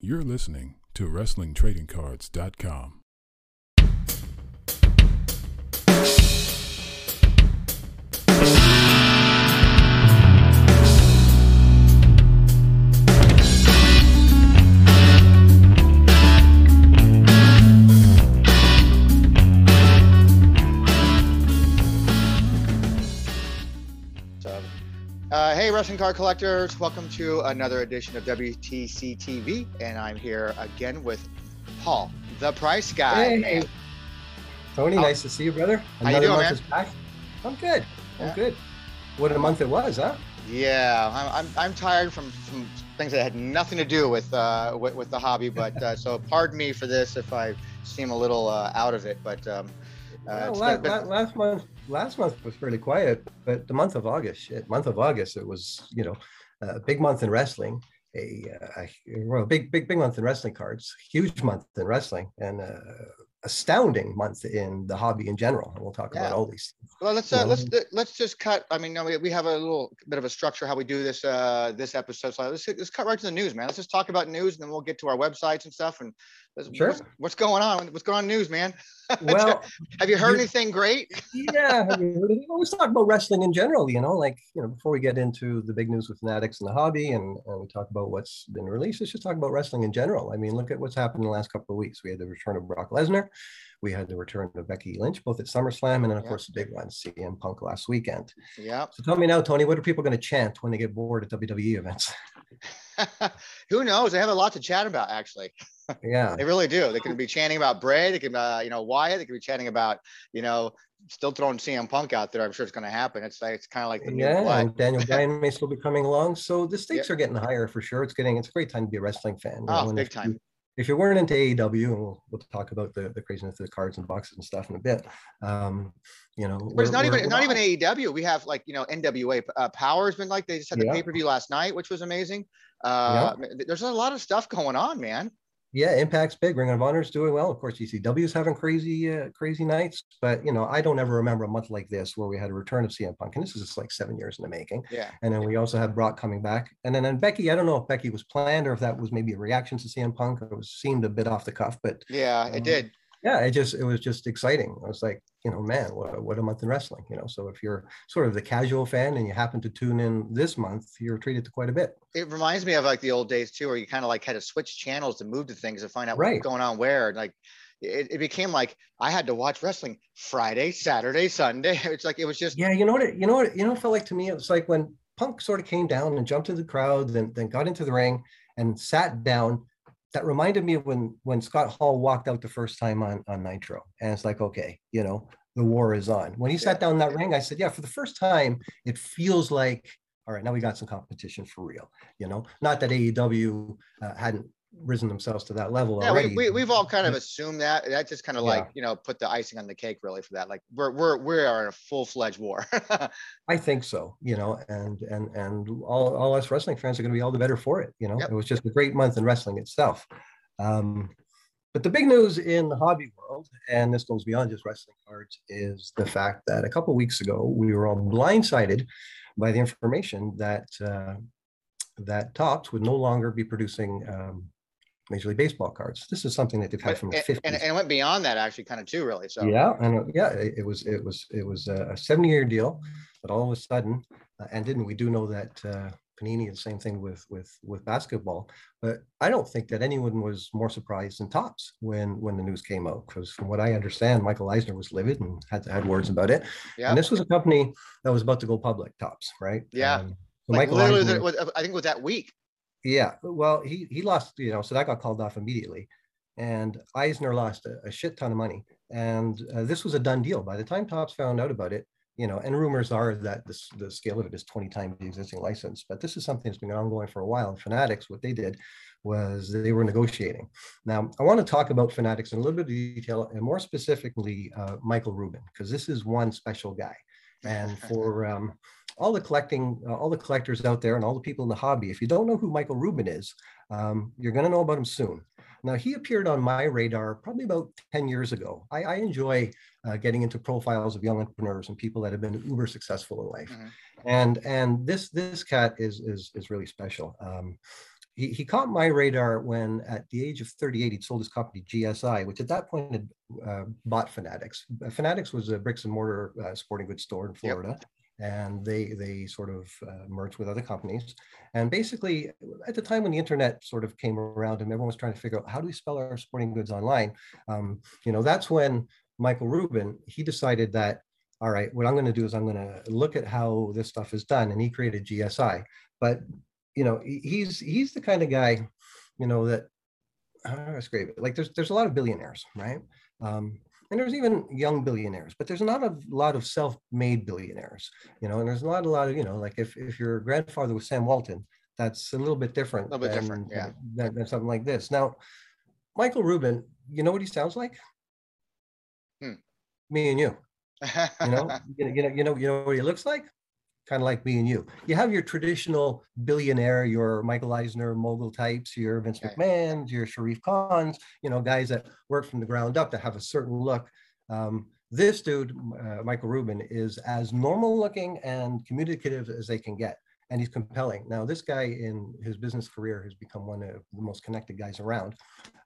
You're listening to WrestlingTradingCards.com. hey, wrestling card collectors, welcome to another edition of WTC TV, and I'm here again with Paul, the Price Guy. Hey, Tony, How- nice to see you, brother. How you doing, month man? is back. I'm good. I'm Yeah. good. What a month it was, huh? Yeah, I'm, I'm, I'm tired from, from things that had nothing to do with uh, with, with the hobby, but uh, so pardon me for this if I seem a little uh, out of it, but um, uh, Well, it's la- been- la- last month, last month was pretty quiet, but the month of August, shit, month of August, it was you know a big month in wrestling, a, uh, a well, big big big month in wrestling cards, huge month in wrestling, and uh, astounding month in the hobby in general. And we'll talk Yeah. about all these. Well, let's uh, let's let's just cut. I mean, no, we, we have a little bit of a structure how we do this uh this episode. So let's let's cut right to the news, man. Let's just talk about news, and then we'll get to our websites and stuff. And Sure. what's, what's going on? What's going on news, man? Well, have you heard anything great? yeah, I mean, we always talk about wrestling in general, you know, like, you know, before we get into the big news with Fanatics and the hobby and, and we talk about what's been released, let's just talk about wrestling in general. I mean, look at what's happened in the last couple of weeks. We had the return of Brock Lesnar, we had the return of Becky Lynch, both at SummerSlam and then, of Yeah. course, the big one, CM Punk last weekend. Yeah. So tell me now, Tony, what are people going to chant when they get bored at WWE events? Who knows? They have a lot to chat about, actually. yeah. They really do. They could be chanting about Bray. They could, uh, you know, Wyatt. They could be chanting about, you know, still throwing CM Punk out there. I'm sure it's going to happen. It's like it's kind of like the new Yeah, Daniel Bryan may still be coming along. So the stakes are getting higher for sure. It's getting it's a great time to be a wrestling fan. Oh, know, big time. you- if you weren't into AEW, and we'll, we'll talk about the, the craziness of the cards and boxes and stuff in a bit, um, you know, But it's not even not even AEW. We have like you know NWA uh, Power's been like they just had the Yeah. pay per view last night, which was amazing. Uh, There's a lot of stuff going on, man. Yeah, Impact's big. Ring of Honor's doing well. Of course, ECW's having crazy, uh, crazy nights. But you know, I don't ever remember a month like this where we had a return of CM Punk, and this is just like seven years in the making. Yeah. And then we also had Brock coming back, and then and Becky. I don't know if Becky was planned or if that was maybe a reaction to CM Punk. It was seemed a bit off the cuff, but Yeah, it Um, did. Yeah, it just it was just exciting. I was like, you know, man, what, what a month in wrestling, you know. So if you're sort of the casual fan and you happen to tune in this month, you're treated to quite a bit. It reminds me of like the old days too, where you kind of like had to switch channels to move to things to find out Right. what's going on where. Like it, it became like I had to watch wrestling Friday, Saturday, Sunday. It's like it was just Yeah, you know what? It, you know what? You know, it felt like to me, it was like when Punk sort of came down and jumped into the crowd, then then got into the ring and sat down. That reminded me of when when Scott Hall walked out the first time on on Nitro, and it's like, okay, you know, the war is on. When he sat down in that ring, I said, yeah, for the first time, it feels like, all right, now we got some competition for real. You know, not that AEW uh, hadn't risen themselves to that level yeah. already. We, we we've all kind of assumed that. That just kind of Yeah. like you know put the icing on the cake really for that. Like we're we're we are in a full fledged war. I think so, you know, and and and all, all us wrestling fans are going to be all the better for it. You know, Yep. it was just a great month in wrestling itself. Um, but the big news in the hobby world, and this goes beyond just wrestling cards, is the fact that a couple weeks ago we were all blindsided by the information that uh, that Topps would no longer be producing um, Major League Baseball cards. This is something that they've had But- from the and, 50s. and, and it went beyond that actually kind of too really. So Yeah, and uh, yeah, it, it was it was it was a seven-year deal, but all of a sudden, uh, and didn't we do know that uh, Panini is the same thing with with with basketball? But I don't think that anyone was more surprised than Topps when when the news came out, because from what I understand, Michael Eisner was livid and had had words about it. yeah. And this was a company that was about to go public, Topps, right? Yeah. Um, so like Michael literally, Eisner- I think it was that week. Yeah, well, he he lost, you know, so that got called off immediately, and Eisner lost a, a shit ton of money, and uh, this was a done deal by the time Topps found out about it. You know, and rumors are that this, the scale of it is 20 times the existing license, but this is something that's been ongoing for a while. And Fanatics, what they did was they were negotiating. Now, I want to talk about Fanatics in a little bit of detail, and more specifically, uh, Michael Rubin, because this is one special guy. And for um, all the collecting, uh, all the collectors out there, and all the people in the hobby, if you don't know who Michael Rubin is, um, you're going to know about him soon. Now, he appeared on my radar probably about 10 years ago. I, I enjoy uh, getting into profiles of young entrepreneurs and people that have been uber successful in life. Mhm. And and this this cat is is is really special. Um, he, he caught my radar when at the age of 38 he'd sold his company gsi which at that point had uh, bought fanatics fanatics was a bricks and mortar uh, sporting goods store in florida yep. And they they sort of uh, merged with other companies and basically at the time when the internet sort of came around and everyone was trying to figure out how do we spell our sporting goods online um, you know that's when michael rubin he decided that all right, what I'm going to do is I'm going to look at how this stuff is done. And he created GSI. But, you know, he's he's the kind of guy, you know, that I don't know, great. Like there's there's a lot of billionaires, right? Um, and there's even young billionaires, but there's not a lot of self-made billionaires, you know, and there's not a lot of, you know, like if, if your grandfather was Sam Walton, that's a little bit different. A little bit than, different, yeah. Than, than, something like this. Now, Michael Rubin, you know what he sounds like? Hmm. Me and you. You know, you know, you know, you know what he looks like? Kind of like me and you. You have your traditional billionaire, your Michael Eisner mogul types, your Vince okay. McMahon's, your Shahid Khans, you know, guys that work from the ground up that have a certain look. Um, this dude, uh, Michael Rubin, is as normal looking and communicative as they can get. And he's compelling. Now, this guy in his business career has become one of the most connected guys around.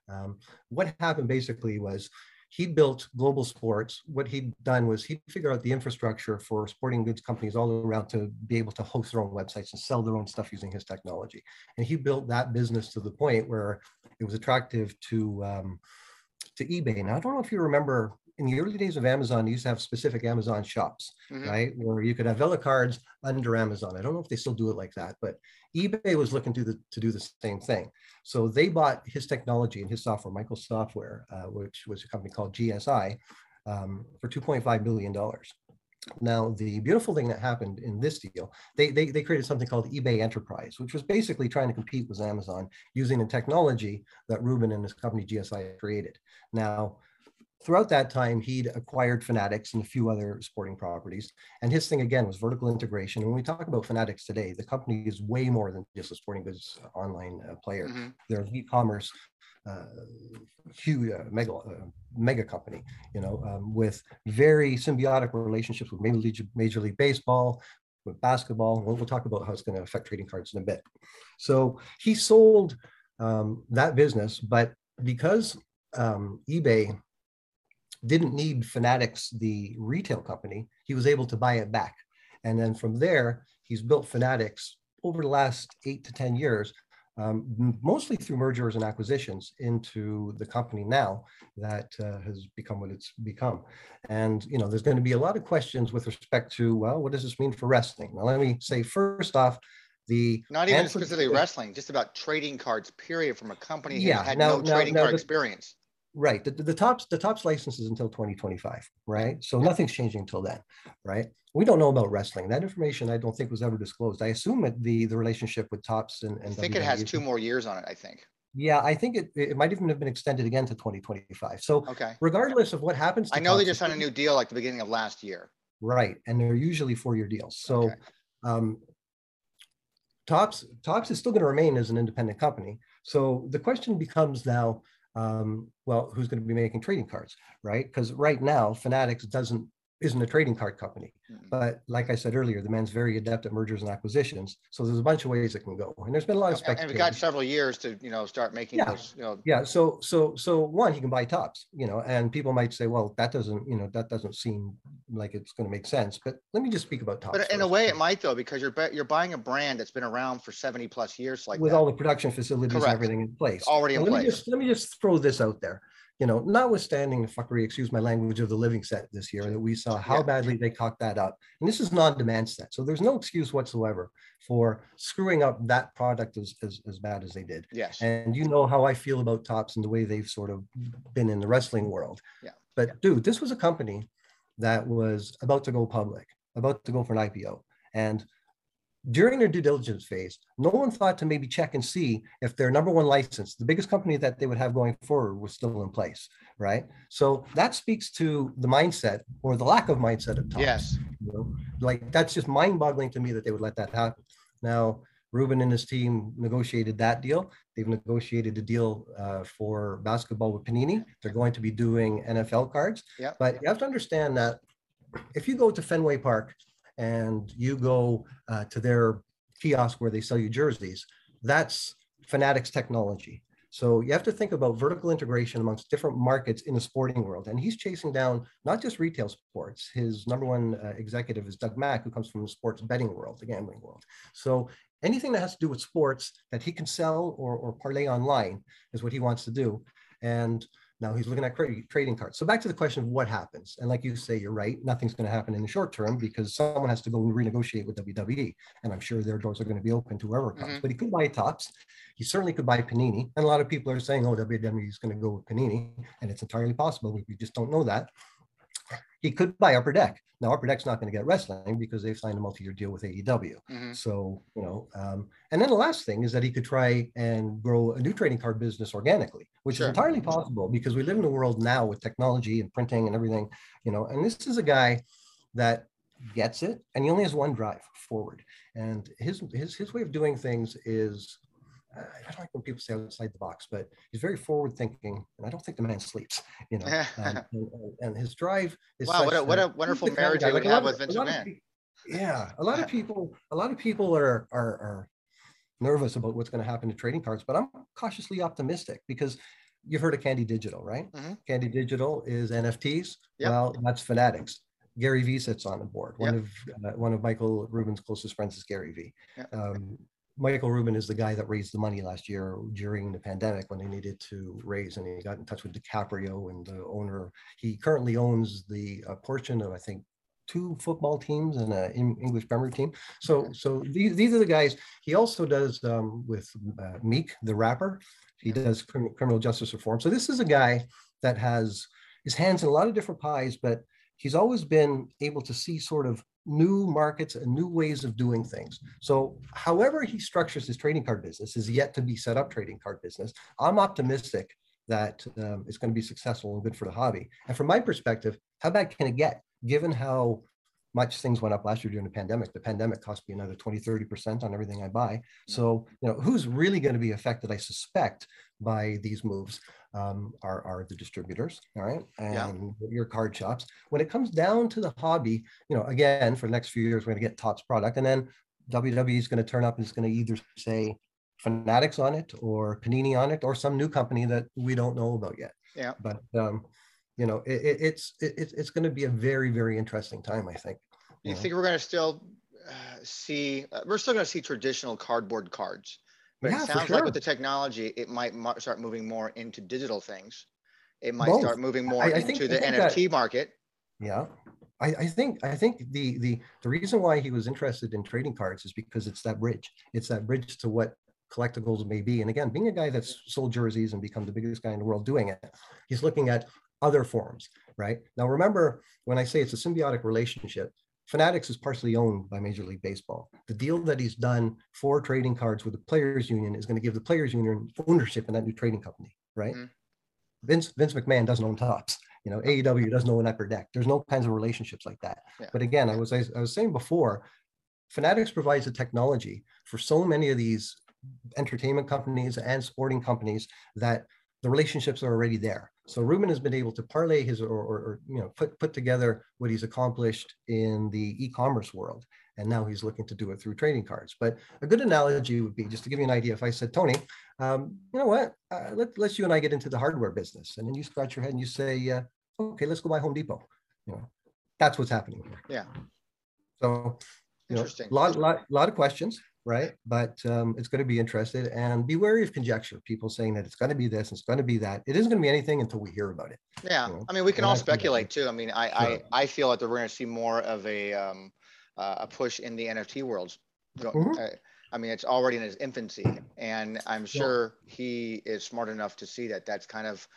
Um, what happened basically was he built global sports. What he'd done was he'd figure out the infrastructure for sporting goods companies all around to be able to host their own websites and sell their own stuff using his technology. And he built that business to the point where it was attractive to um, to eBay. Now I don't know if you remember in the early days of Amazon, they used to have specific Amazon shops, mm-hmm. right? Where you could have Vela cards under Amazon. I don't know if they still do it like that, but eBay was looking to, the, to do the same thing. So they bought his technology and his software, Michael's Software, uh, which was a company called GSI, um, for $2.5 billion. Now, the beautiful thing that happened in this deal, they, they, they created something called eBay Enterprise, which was basically trying to compete with Amazon using the technology that Rubin and his company GSI created. Now, throughout that time, he'd acquired Fanatics and a few other sporting properties. And his thing again was vertical integration. And when we talk about Fanatics today, the company is way more than just a sporting goods online uh, player. Mm-hmm. They're an e-commerce uh, huge uh, mega uh, mega company, you know, um, with very symbiotic relationships with Major League, Major League Baseball, with basketball. We'll, we'll talk about how it's going to affect trading cards in a bit. So he sold um, that business, but because um, eBay didn't need Fanatics, the retail company. He was able to buy it back. And then from there, he's built Fanatics over the last eight to 10 years, um, mostly through mergers and acquisitions into the company now that uh, has become what it's become. And, you know, there's going to be a lot of questions with respect to, well, what does this mean for wrestling? Now, let me say first off, the not even specifically wrestling, just about trading cards, period, from a company yeah, who had now, no now, trading now card the, experience. Right. The, the Topps the Topps license is until 2025, right? So nothing's changing until then, right? We don't know about wrestling. That information I don't think was ever disclosed. I assume that the the relationship with Topps and, and I think WWE it has two more years on it. I think. Yeah, I think it, it might even have been extended again to 2025. So okay. regardless of what happens, I know they just signed a new deal like the beginning of last year. Right, and they're usually four year deals. So. Okay. Um, Topps Topps is still going to remain as an independent company. So the question becomes now, um, well, who's going to be making trading cards, right? Because right now, Fanatics doesn't isn't a trading card company. Mm-hmm. But like I said earlier, the man's very adept at mergers and acquisitions. So there's a bunch of ways it can go. And there's been a lot of speculation. And we've got several years to, you know, start making yeah. those, you know. Yeah. So so so one, he can buy Topps, you know, and people might say, well, that doesn't, you know, that doesn't seem like it's going to make sense. But let me just speak about Topps. But in first. a way it might though, because you're you're buying a brand that's been around for 70 plus years like with that. all the production facilities Correct. and everything in place. Already in let place. Me just, let me just throw this out there you know, notwithstanding the fuckery, excuse my language, of the living set this year, that we saw how yeah. badly they cocked that up. And this is non-demand set. So there's no excuse whatsoever for screwing up that product as, as, as bad as they did. Yes. And you know how I feel about Topps and the way they've sort of been in the wrestling world. Yeah. But dude, this was a company that was about to go public, about to go for an IPO. And during their due diligence phase, no one thought to maybe check and see if their number one license, the biggest company that they would have going forward, was still in place, right? So that speaks to the mindset or the lack of mindset of Topps. Yes. You know? Like that's just mind-boggling to me that they would let that happen. Now, Rubin and his team negotiated that deal. They've negotiated a deal uh, for basketball with Panini. They're going to be doing NFL cards. Yeah. But you have to understand that if you go to Fenway Park and you go uh, to their kiosk where they sell you jerseys, that's Fanatics technology. So you have to think about vertical integration amongst different markets in the sporting world. And he's chasing down not just retail sports. His number one uh, executive is Doug Mack, who comes from the sports betting world, the gambling world. So anything that has to do with sports that he can sell or, or parlay online is what he wants to do. And now he's looking at trading cards. So back to the question of what happens. And like you say, you're right. Nothing's going to happen in the short term because someone has to go and renegotiate with WWE. And I'm sure their doors are going to be open to whoever comes. Mm-hmm. But he could buy Topps. He certainly could buy Panini. And a lot of people are saying, oh, WWE is going to go with Panini. And it's entirely possible. We just don't know that. He could buy Upper Deck. Now, Upper Deck's not going to get wrestling because they've signed a multi-year deal with AEW. Mm-hmm. So, you know, um, and then the last thing is that he could try and grow a new trading card business organically, which sure. is entirely possible because we live in a world now with technology and printing and everything, you know, and this is a guy that gets it and he only has one drive forward. And his his his way of doing things is I don't like when people say outside the box, but he's very forward thinking, and I don't think the man sleeps. You know, um, and, and, his drive is wow. What a, what a wonderful marriage you would like have with Vince McMahon. Yeah, a lot of people, a lot of people are are, are nervous about what's going to happen to trading cards, but I'm cautiously optimistic because you've heard of Candy Digital, right? Mm-hmm. Candy Digital is NFTs. Yep. Well, that's Fanatics. Gary Vee sits on the board. One yep. of uh, one of Michael Rubin's closest friends is Gary Vee. Yep. Um, Michael Rubin is the guy that raised the money last year during the pandemic when they needed to raise, and he got in touch with DiCaprio and the owner. He currently owns the uh, portion of I think two football teams and an English Premier team. So, so these, these are the guys. He also does um, with uh, Meek, the rapper. He does crim- criminal justice reform. So this is a guy that has his hands in a lot of different pies, but he's always been able to see sort of new markets and new ways of doing things. So however he structures his trading card business is yet to be set up trading card business. I'm optimistic that um, it's going to be successful and good for the hobby. And from my perspective, how bad can it get given how much things went up last year during the pandemic. The pandemic cost me another 20, 30% on everything I buy. So, you know, who's really going to be affected, I suspect, by these moves um, are, are the distributors, all right, and yeah. your card shops. When it comes down to the hobby, you know, again, for the next few years, we're going to get Topps product, and then WWE is going to turn up and it's going to either say Fanatics on it or Panini on it or some new company that we don't know about yet. Yeah. But um, you know, it, it, it's it, it's going to be a very very interesting time. I think. You, you think we're going to still uh, see? Uh, we're still going to see traditional cardboard cards, but yeah, it sounds sure. like with the technology, it might mo- start moving more into digital things. It might Both. start moving more I, I into think, the NFT that, market. Yeah. I, I, think I think the the the reason why he was interested in trading cards is because it's that bridge. It's that bridge to what collectibles may be. And again, being a guy that's sold jerseys and become the biggest guy in the world doing it, he's looking at other forms, right? Now, remember, when I say it's a symbiotic relationship, Fanatics is partially owned by Major League Baseball. The deal that he's done for trading cards with the Players Union is going to give the Players Union ownership in that new trading company, right? Mm-hmm. Vince Vince McMahon doesn't own Topps. You know, AEW doesn't own Upper Deck. There's no kinds of relationships like that. Yeah. But again, I was I, I was saying before, Fanatics provides the technology for so many of these entertainment companies and sporting companies that the relationships are already there. So Rubin has been able to parlay his or, or, or, you know put put together what he's accomplished in the e-commerce world, and now he's looking to do it through trading cards. But a good analogy would be just to give you an idea. If I said, Tony, um, you know what? Uh, let let's you and I get into the hardware business, and then you scratch your head and you say, uh, okay, let's go buy Home Depot. You know, that's what's happening here. Yeah. So, you know, a lot, lot, lot of questions right? But um, it's going to be interested and be wary of conjecture. People saying that it's going to be this, it's going to be that. It isn't going to be anything until we hear about it. Yeah, you know? I mean, we can and all speculate too. I mean, I sure. I, I feel that we're going to see more of a um, uh, a push in the NFT world. Mm-hmm. I, I, mean, it's already in its infancy, and I'm sure yeah. he is smart enough to see that that's kind of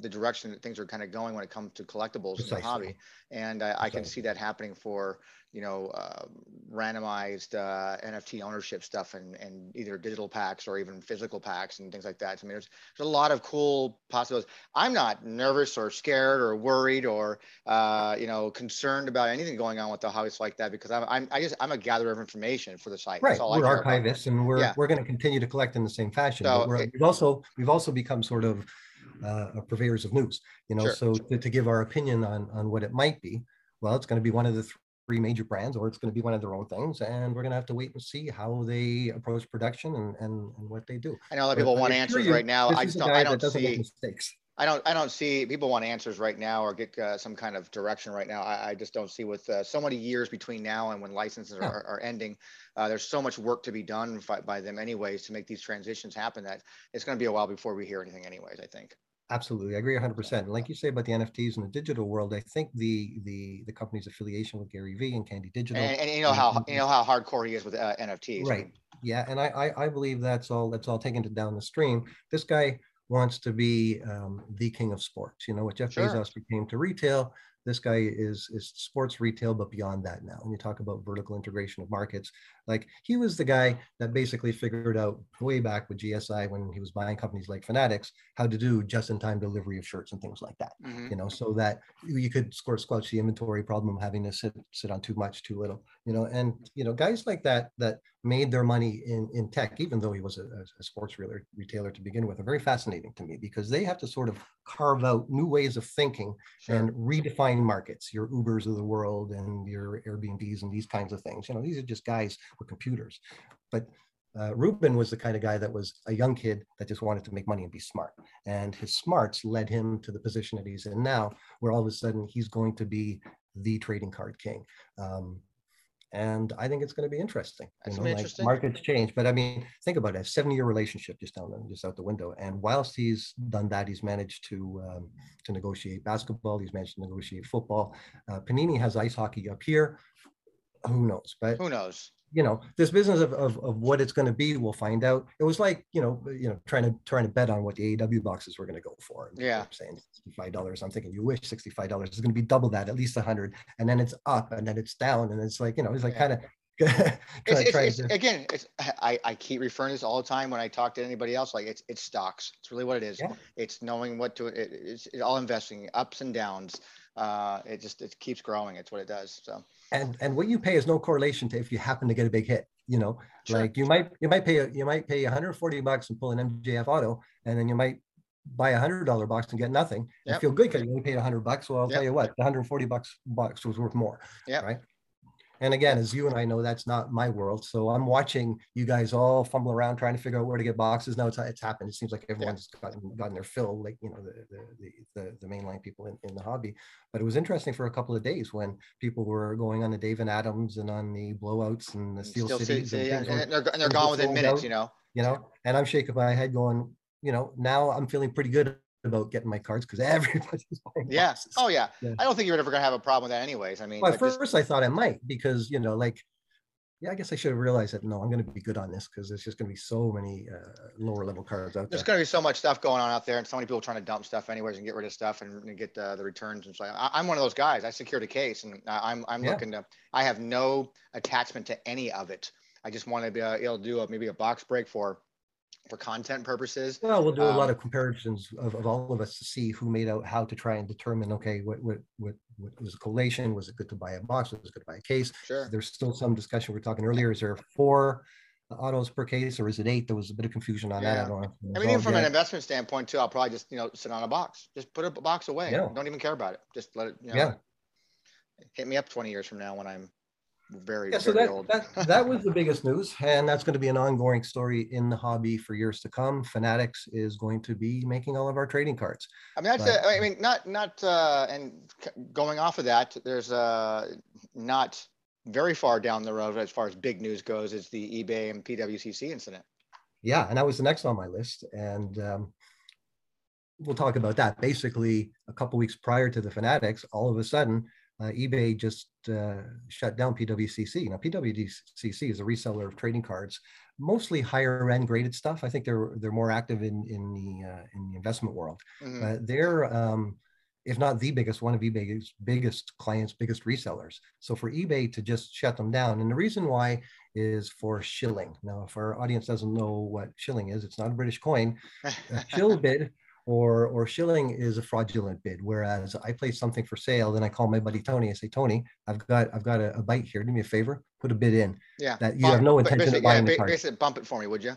the direction that things are kind of going when it comes to collectibles in the hobby. And I, I, can see that happening for, you know, uh, randomized uh, NFT ownership stuff and, and either digital packs or even physical packs and things like that. I mean, there's, there's a lot of cool possibilities. I'm not nervous or scared or worried or, uh, you know, concerned about anything going on with the hobbies like that because I'm, I'm, I just, I'm a gatherer of information for the site. Right. we're archivists about. and we're, yeah. we're going to continue to collect in the same fashion. So, but it, we've also, we've also become sort of, uh, purveyors of news, you know, sure. so to, to, give our opinion on, on what it might be, well, it's going to be one of the three major brands, or it's going to be one of their own things. And we're going to have to wait and see how they approach production and, and, and what they do. I know a lot of people want answers you, right now. I just don't, I don't see. Mistakes. I don't, I don't see people want answers right now or get uh, some kind of direction right now. I, I just don't see with uh, so many years between now and when licenses yeah. are, are, ending. Uh, there's so much work to be done by, by them anyways to make these transitions happen that it's going to be a while before we hear anything anyways, I think. Absolutely, I agree 100%. And like you say about the NFTs in the digital world, I think the the the company's affiliation with Gary Vee and Candy Digital, and, and you know how you know how hardcore he is with uh, NFTs, right? Yeah, and I, I I believe that's all that's all taken to down the stream. This guy wants to be um, the king of sports. You know, what Jeff sure. Bezos became to retail, this guy is is sports retail, but beyond that now. When you talk about vertical integration of markets, like he was the guy that basically figured out way back with GSI when he was buying companies like Fanatics how to do just-in-time delivery of shirts and things like that. Mm-hmm. You know, so that you could score squelch the inventory problem of having to sit sit on too much, too little. You know, and you know guys like that that made their money in in tech, even though he was a, a sports retailer, retailer to begin with, are very fascinating to me because they have to sort of carve out new ways of thinking sure. and redefine markets, your Ubers of the world and your Airbnbs and these kinds of things. You know, these are just guys with computers. But uh, Rubin was the kind of guy that was a young kid that just wanted to make money and be smart. And his smarts led him to the position that he's in now, where all of a sudden he's going to be the trading card king. Um, and I think it's going to be interesting. You know, like interesting. markets change, but I mean, think about it: a seven-year relationship just down just out the window. And whilst he's done that, he's managed to um, to negotiate basketball. He's managed to negotiate football. Uh, Panini has ice hockey up here. Who knows? But who knows? You know this business of, of, of what it's going to be we'll find out. It was like you know you know trying to trying to bet on what the AEW boxes were going to go for. Yeah. I'm saying $65 i'm thinking you wish $65 is going to be double that at least 100 and then it's up and then it's down and it's like you know it's like yeah. kind of it's, it's, it's, again it's I, I keep referring to this all the time when i talk to anybody else like it's it's stocks. It's really what it is. Yeah. it's knowing what to it, it's, it's all investing ups and downs uh, it just it keeps growing. It's what it does. So and and what you pay is no correlation to if you happen to get a big hit. You know, sure. like you might you might pay you might pay 140 bucks and pull an MJF auto, and then you might buy a hundred dollar box and get nothing yep. and feel good because you only paid a hundred bucks. Well, I'll yep. tell you what, the 140 bucks box was worth more. Yeah. Right. And again, as you and I know, that's not my world. So I'm watching you guys all fumble around trying to figure out where to get boxes. Now it's, it's happened. It seems like everyone's yeah. gotten, gotten their fill, like, you know, the, the, the, the mainline people in, in the hobby. But it was interesting for a couple of days when people were going on the Dave and Adams and on the blowouts and the Steel, Cities. City, and, and, they're, and they're gone within minutes, out, you know? You know, and I'm shaking my head going, you know, now I'm feeling pretty good about getting my cards because everybody's buying yeah. Boxes. Oh yeah. yeah. I don't think you're ever gonna have a problem with that anyways. I mean, well, at first just... I thought I might because you know, like, yeah, I guess I should have realized that no, I'm gonna be good on this because there's just gonna be so many uh, lower level cards out there. There's gonna be so much stuff going on out there, and so many people trying to dump stuff anyways and get rid of stuff and, and get uh, the returns and so. I, am one of those guys. I secured a case, and I'm I'm yeah. looking to. I have no attachment to any of it. I just want to be uh, able to do a, maybe a box break for for content purposes. Well, we'll do a um, lot of comparisons of, of all of us to see who made out how to try and determine, okay, what, what, what, what was a collation? Was it good to buy a box? Was it good to buy a case? Sure. There's still some discussion. We are talking earlier. Is there four autos per case or is it eight? There was a bit of confusion on yeah. that. I don't know. I mean, even from yet. an investment standpoint too, I'll probably just, you know, sit on a box, just put a box away. Yeah. Don't even care about it. Just let it, you know, yeah. hit me up 20 years from now when I'm very, yeah, so very that, old. that, that was the biggest news, and that's going to be an ongoing story in the hobby for years to come. Fanatics is going to be making all of our trading cards. I mean, that's but, a, I mean, not not uh, and going off of that, there's uh, not very far down the road as far as big news goes. Is the eBay and PWCC incident? Yeah, and that was the next on my list, and um, we'll talk about that. Basically, a couple weeks prior to the Fanatics, all of a sudden uh, eBay just uh, shut down PWCC. Now, PWCC is a reseller of trading cards, mostly higher end graded stuff. I think they're they're more active in in the uh, in the investment world. Mm-hmm. they're um, if not the biggest, one of eBay's biggest clients, biggest resellers. So for eBay to just shut them down, and the reason why is for shilling. Now, if our audience doesn't know what shilling is, it's not a British coin. A shill bid or or shilling is a fraudulent bid. Whereas I place something for sale, then I call my buddy Tony. I say, Tony, I've got I've got a, a bite here. Do me a favor, put a bid in. Yeah. That you bump, have no intention of buying yeah, the card. Basically, bump it for me, would you?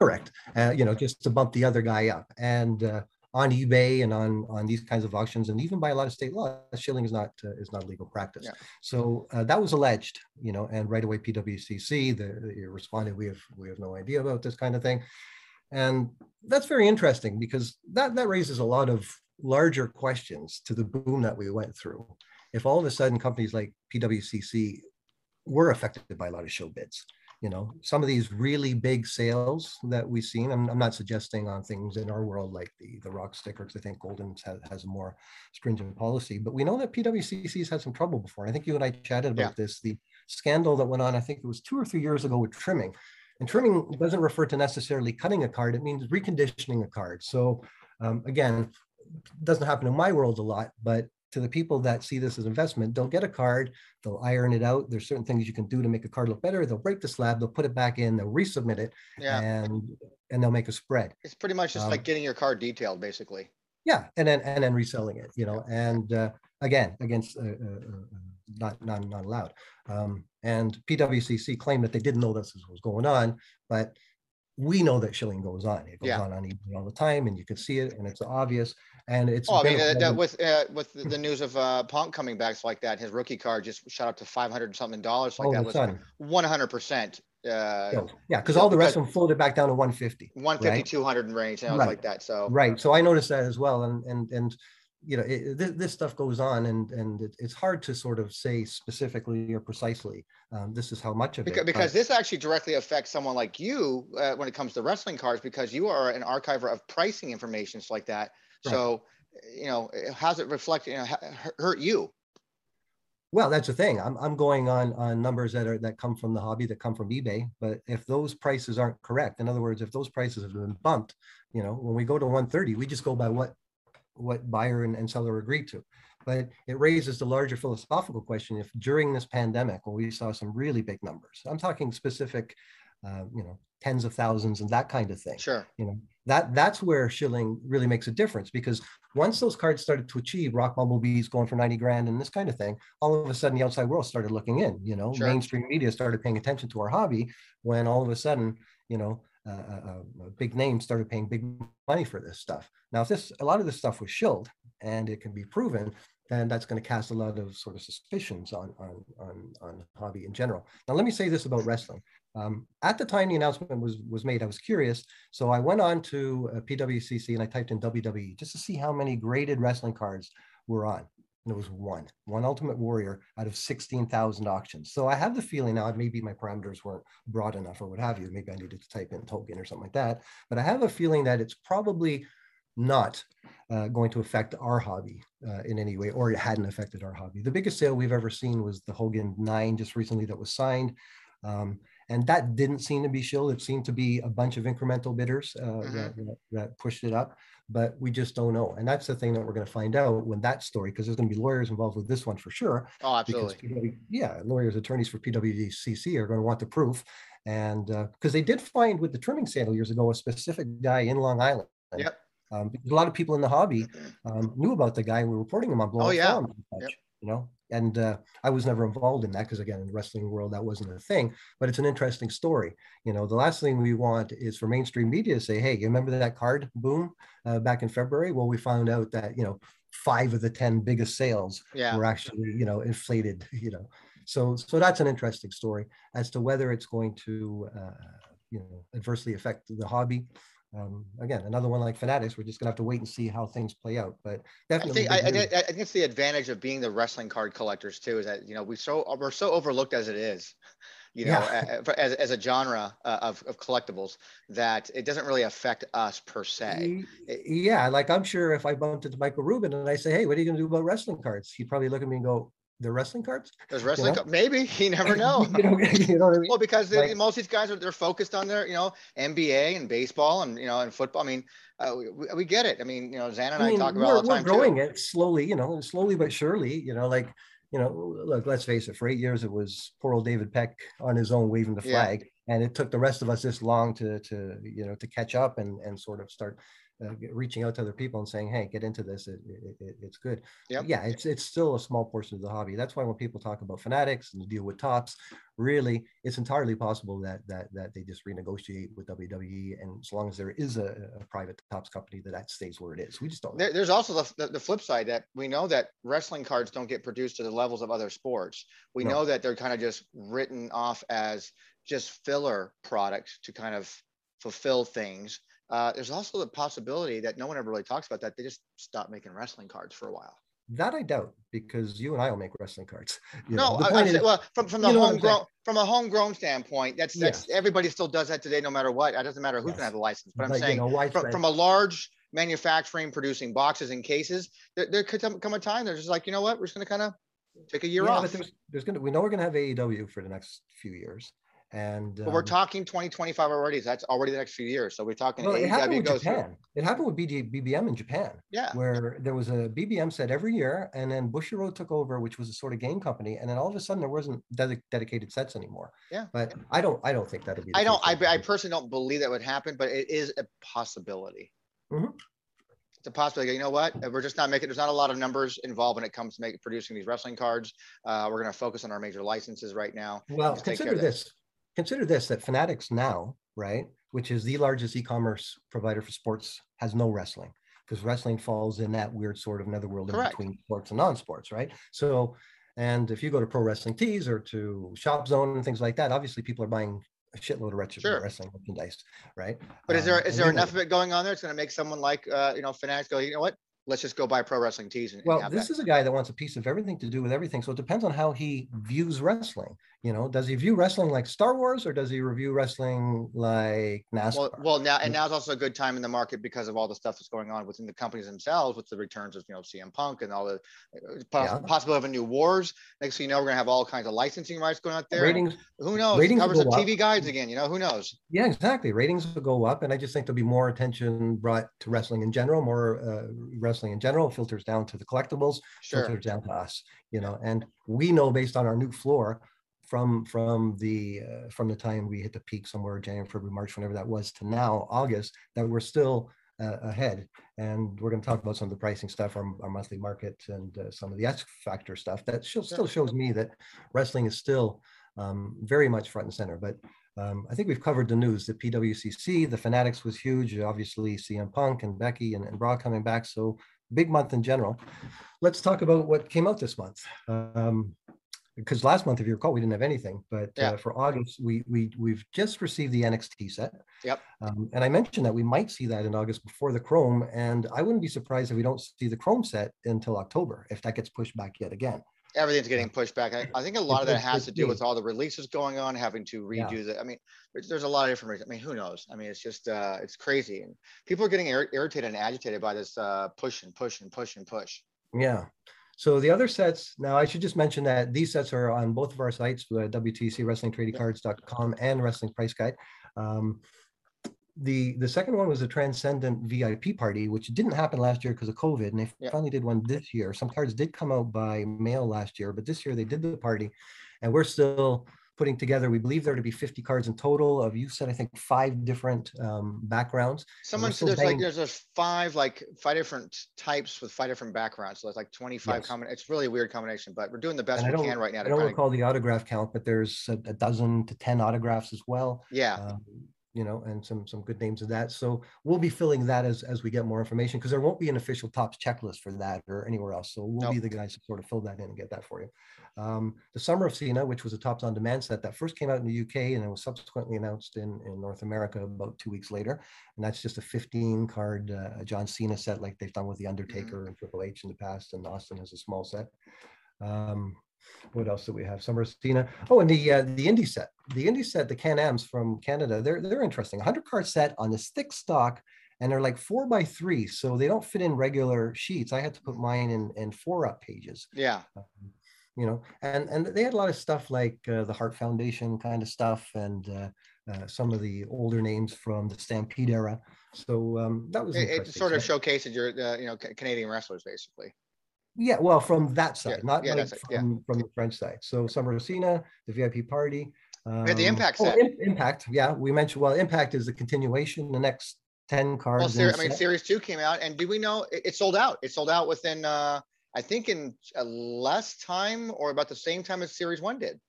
Correct. Uh, you know, just to bump the other guy up. And uh, on eBay and on on these kinds of auctions, and even by a lot of state law, shilling is not uh, is not legal practice. Yeah. So uh, that was alleged, you know, and right away PWCC the, the responded, we have we have no idea about this kind of thing, and that's very interesting because that that raises a lot of larger questions to the boom that we went through. If all of a sudden companies like PWCC were affected by a lot of show bids, you know some of these really big sales that we've seen i'm, I'm not suggesting on things in our world like the the rock sticker because i think Goldin has, has, a more stringent policy but we know that pwcc's had some trouble before i think you and i chatted about yeah. this the scandal that went on i think it was two or three years ago with trimming and trimming doesn't refer to necessarily cutting a card it means reconditioning a card so um, again doesn't happen in my world a lot but to the people that see this as investment, they'll get a card, they'll iron it out. There's certain things you can do to make a card look better. They'll break the slab, they'll put it back in, they'll resubmit it, yeah. and and they'll make a spread. It's pretty much just um, like getting your card detailed, basically. Yeah, and then and then reselling it, you know, and uh, again against uh, uh, uh, not not not allowed. Um, and PWCC claimed that they didn't know this was going on, but we know that shilling goes on. It goes yeah. on on eBay all the time, and you can see it, and it's obvious. And it's. Oh, I mean, uh, with uh, with the news of uh, Punk coming back like that, his rookie card just shot up to five hundred something dollars like that was one hundred percent. Uh, yeah, because all the rest of them floated back down to 150. 150, right? 200 range, and right. like that. So right. So I noticed that as well, and and and you know it, this, this, stuff goes on and and it, it's hard to sort of say specifically or precisely um, this is how much of because, it because this actually directly affects someone like you uh, when it comes to wrestling cards because you are an archiver of pricing information like that. Right. so you know how's it reflect you know hurt you? Well that's the thing. I'm, I'm going on on numbers that are that come from the hobby that come from ebay but if those prices aren't correct in other words if those prices have been bumped you know when we go to 130 we just go by what what buyer and, and seller agreed to. But it raises the larger philosophical question: if during this pandemic, when we saw some really big numbers, I'm talking specific, uh, you know, tens of thousands and that kind of thing. Sure. You know, that that's where shilling really makes a difference because once those cards started to achieve rock bumblebees going for 90 grand and this kind of thing, all of a sudden the outside world started looking in. You know, sure. mainstream media started paying attention to our hobby when all of a sudden, you know, uh, uh, big names started paying big money for this stuff. Now, if this a lot of this stuff was shilled and it can be proven, then that's going to cast a lot of sort of suspicions on on on, on hobby in general. Now, let me say this about wrestling. Um, at the time the announcement was was made, I was curious, so I went on to uh, PWCC and I typed in WWE just to see how many graded wrestling cards were on and it was one, one Ultimate Warrior out of 16,000 auctions. So I have the feeling now, maybe my parameters weren't broad enough or what have you. Maybe I needed to type in Tolkien or something like that. But I have a feeling that it's probably not uh, going to affect our hobby uh, in any way, or it hadn't affected our hobby. The biggest sale we've ever seen was the Hogan 9 just recently that was signed. Um, and that didn't seem to be shill. It seemed to be a bunch of incremental bidders uh, mm-hmm. that, that, pushed it up but we just don't know. And that's the thing that we're going to find out when that story, because there's going to be lawyers involved with this one for sure. Oh, absolutely. PW, yeah, lawyers, attorneys for PWCC are going to want the proof. And because uh, they did find with the trimming sandal years ago, a specific guy in Long Island. Yep. Um, a lot of people in the hobby um, knew about the guy and were reporting him on Blow Oh, yeah. Yep. You know, and uh, I was never involved in that because again, in the wrestling world, that wasn't a thing. But it's an interesting story. You know, the last thing we want is for mainstream media to say, "Hey, you remember that card boom uh, back in February?" Well, we found out that you know five of the ten biggest sales yeah. were actually you know inflated. You know, so so that's an interesting story as to whether it's going to uh, you know adversely affect the hobby um, again, another one like Fanatics, we're just gonna have to wait and see how things play out. But definitely, I think, I, I, think it's the advantage of being the wrestling card collectors too, is that you know we so we're so overlooked as it is, you know, yeah. as, as a genre uh, of, of collectibles that it doesn't really affect us per se. Yeah, like I'm sure if I bumped into Michael Rubin and I say, "Hey, what are you gonna do about wrestling cards?" He'd probably look at me and go, the wrestling cards? There's wrestling, you know? maybe you never know. you, know you know what I mean? Well, because like, most of these guys are they're focused on their you know NBA and baseball and you know and football. I mean, uh, we, we, get it. I mean, you know, Zan and I, mean, talk about all the time. We're growing too. it slowly, you know, slowly but surely. You know, like you know, look, let's face it. For eight years, it was poor old David Peck on his own waving the flag, yeah. and it took the rest of us this long to to you know to catch up and and sort of start uh, reaching out to other people and saying, "Hey, get into this. It, it, it's good." Yep. Yeah, it's it's still a small portion of the hobby. That's why when people talk about fanatics and deal with Topps, really, it's entirely possible that that that they just renegotiate with WWE, and as long as there is a, a private Topps company, that that stays where it is. We just don't. There, there's also the, the, the flip side that we know that wrestling cards don't get produced to the levels of other sports. We No. know that they're kind of just written off as just filler products to kind of fulfill things. Uh, there's also the possibility that no one ever really talks about that they just stop making wrestling cards for a while. That I doubt because you and I will make wrestling cards. You no, know, the I, point I'm is- well, from, from the you know what I'm homegrown from a homegrown standpoint, that's that's everybody still does that today, no matter what. It doesn't matter who's Yes. gonna have a license. But I'm but, you saying know, from, from a large manufacturing producing boxes and cases, there, there could come come a time they're just like, you know what, we're just gonna kind of take a year yeah, off. but there's, there's gonna we know we're gonna have AEW for the next few years, and But we're um, talking 2025 already. So that's already the next few years. So we're talking Well, it happened with goes through. Japan. It happened with BD, BBM in Japan, Yeah. where there was a BBM set every year, and then Bushiroad took over, which was a sort of game company, and then all of a sudden there wasn't dedi- dedicated sets anymore. Yeah. But I don't, I don't think that'll be. I don't, I, I personally don't believe that would happen, but it is a possibility. Mhm. It's a possibility. You know what? We're just not making, there's not a lot of numbers involved when it comes to making, producing these wrestling cards. Uh, we're going to focus on our major licenses right now. Well, consider this. Consider this: that Fanatics now, right, which is the largest e-commerce provider for sports, has no wrestling because wrestling falls in that weird sort of netherworld in Correct. between sports and non-sports, right? So, and if you go to Pro Wrestling Tees or to Shop Zone and things like that, obviously people are buying a shitload of retro Sure. wrestling merchandise, right? But is there, Um, is there enough of it going on there? It's going to make someone like, uh, you know, Fanatics go, you know what? Let's just go buy pro wrestling tees and, and Well, have this that. is a guy that wants a piece of everything to do with everything. So it depends on how he views wrestling. You know, does he view wrestling like Star Wars or does he review wrestling like NASCAR? Well, well, now and Yeah. now's also a good time in the market because of all the stuff that's going on within the companies themselves, with the returns of you know CM Punk and all the uh, poss- Yeah. possibility of a new wars. Next thing you know, we're gonna have all kinds of licensing rights going out there. ratings Who knows? ratings Covers the. TV guides again. You know, who knows? Yeah, exactly. Ratings will go up, and I just think there'll be more attention brought to wrestling in general, more uh, wrestling in general filters down to the collectibles, Sure. filters down to us. You know, and we know based on our new floor from from the uh, from the time we hit the peak somewhere January, February, March, whenever that was, to now August, that we're still uh, ahead. And we're going to talk about some of the pricing stuff, our, our monthly market, and uh, some of the X factor stuff. That show, still shows me that wrestling is still um, very much front and center. But um, I think we've covered the news. The PWCC, the Fanatics was huge. Obviously, CM Punk and Becky and, and coming back. So big month in general. Let's talk about what came out this month. Um, because last month, if you recall, we didn't have anything. But Yeah. uh, for August, we we we've just received the NXT set. Yep. Um, and I mentioned that we might see that in August before the Chrome, and I wouldn't be surprised if we don't see the Chrome set until October if that gets pushed back yet again. Everything's getting pushed back. I, I think a lot of that has to do with all the releases going on, having to Yeah. redo the. I mean, there's, there's a lot of different reasons. I mean, who knows? I mean, it's just uh, it's crazy, and people are getting ir- irritated and agitated by this uh, push and push and push and push. Yeah. So the other sets, now I should just mention that these sets are on both of our sites, uh, WTC WrestlingTradingCards.com and Wrestling Price Guide. Um, the the second one was a Transcendent VIP party, which didn't happen last year because of COVID, and they Yeah. finally did one this year. Some cards did come out by mail last year, but this year they did the party, and we're still putting together. We believe there to be 50 cards in total. Of you said I think five different um, backgrounds. Someone said there's like there's a five like five different types with five different backgrounds. So it's like 25 Yes. common. It's really a weird combination, but we're doing the best And we can right now I don't kind of recall the autograph count, but there's a, a dozen to 10 autographs as well. yeah. um, you know, and some some good names of that. So we'll be filling that as as we get more information because there won't be an official Topps checklist for that or anywhere else. So we'll be the guys to sort of fill that in and get that for you. Um, the Summer of Cena, which was a Topps on demand set that first came out in the UK and it was subsequently announced in in North America about two weeks later, and that's just a 15 card uh, John Cena set like they've done with the Undertaker and Triple H in the past, and Austin has a small set. Um, what else do we have? Summer Cena. Oh, and the uh, the indie set, the indie set, the Can Ams from Canada. They're they're interesting. 100 card set on this thick stock, and they're like four by three, so they don't fit in regular sheets. I had to put mine in in four up pages. Yeah. You know, and and they had a lot of stuff like uh, the Heart Foundation kind of stuff, and uh, uh, some of the older names from the Stampede era. So um, that was It, it sort of set. showcases your uh, you know Ca- Canadian wrestlers basically. Yeah, well, from that Yeah, side, not yeah, like it, yeah. from, from the French side. So Summer Cena, the VIP party. had the um, Impact oh. Im- Impact, yeah, we mentioned, well, Impact is the continuation. The next 10 cards. Well, in ser- the I mean, set. series two came out and do we know, it, it sold out. It sold out within, uh, I think in uh, less time or about the same time as series one did.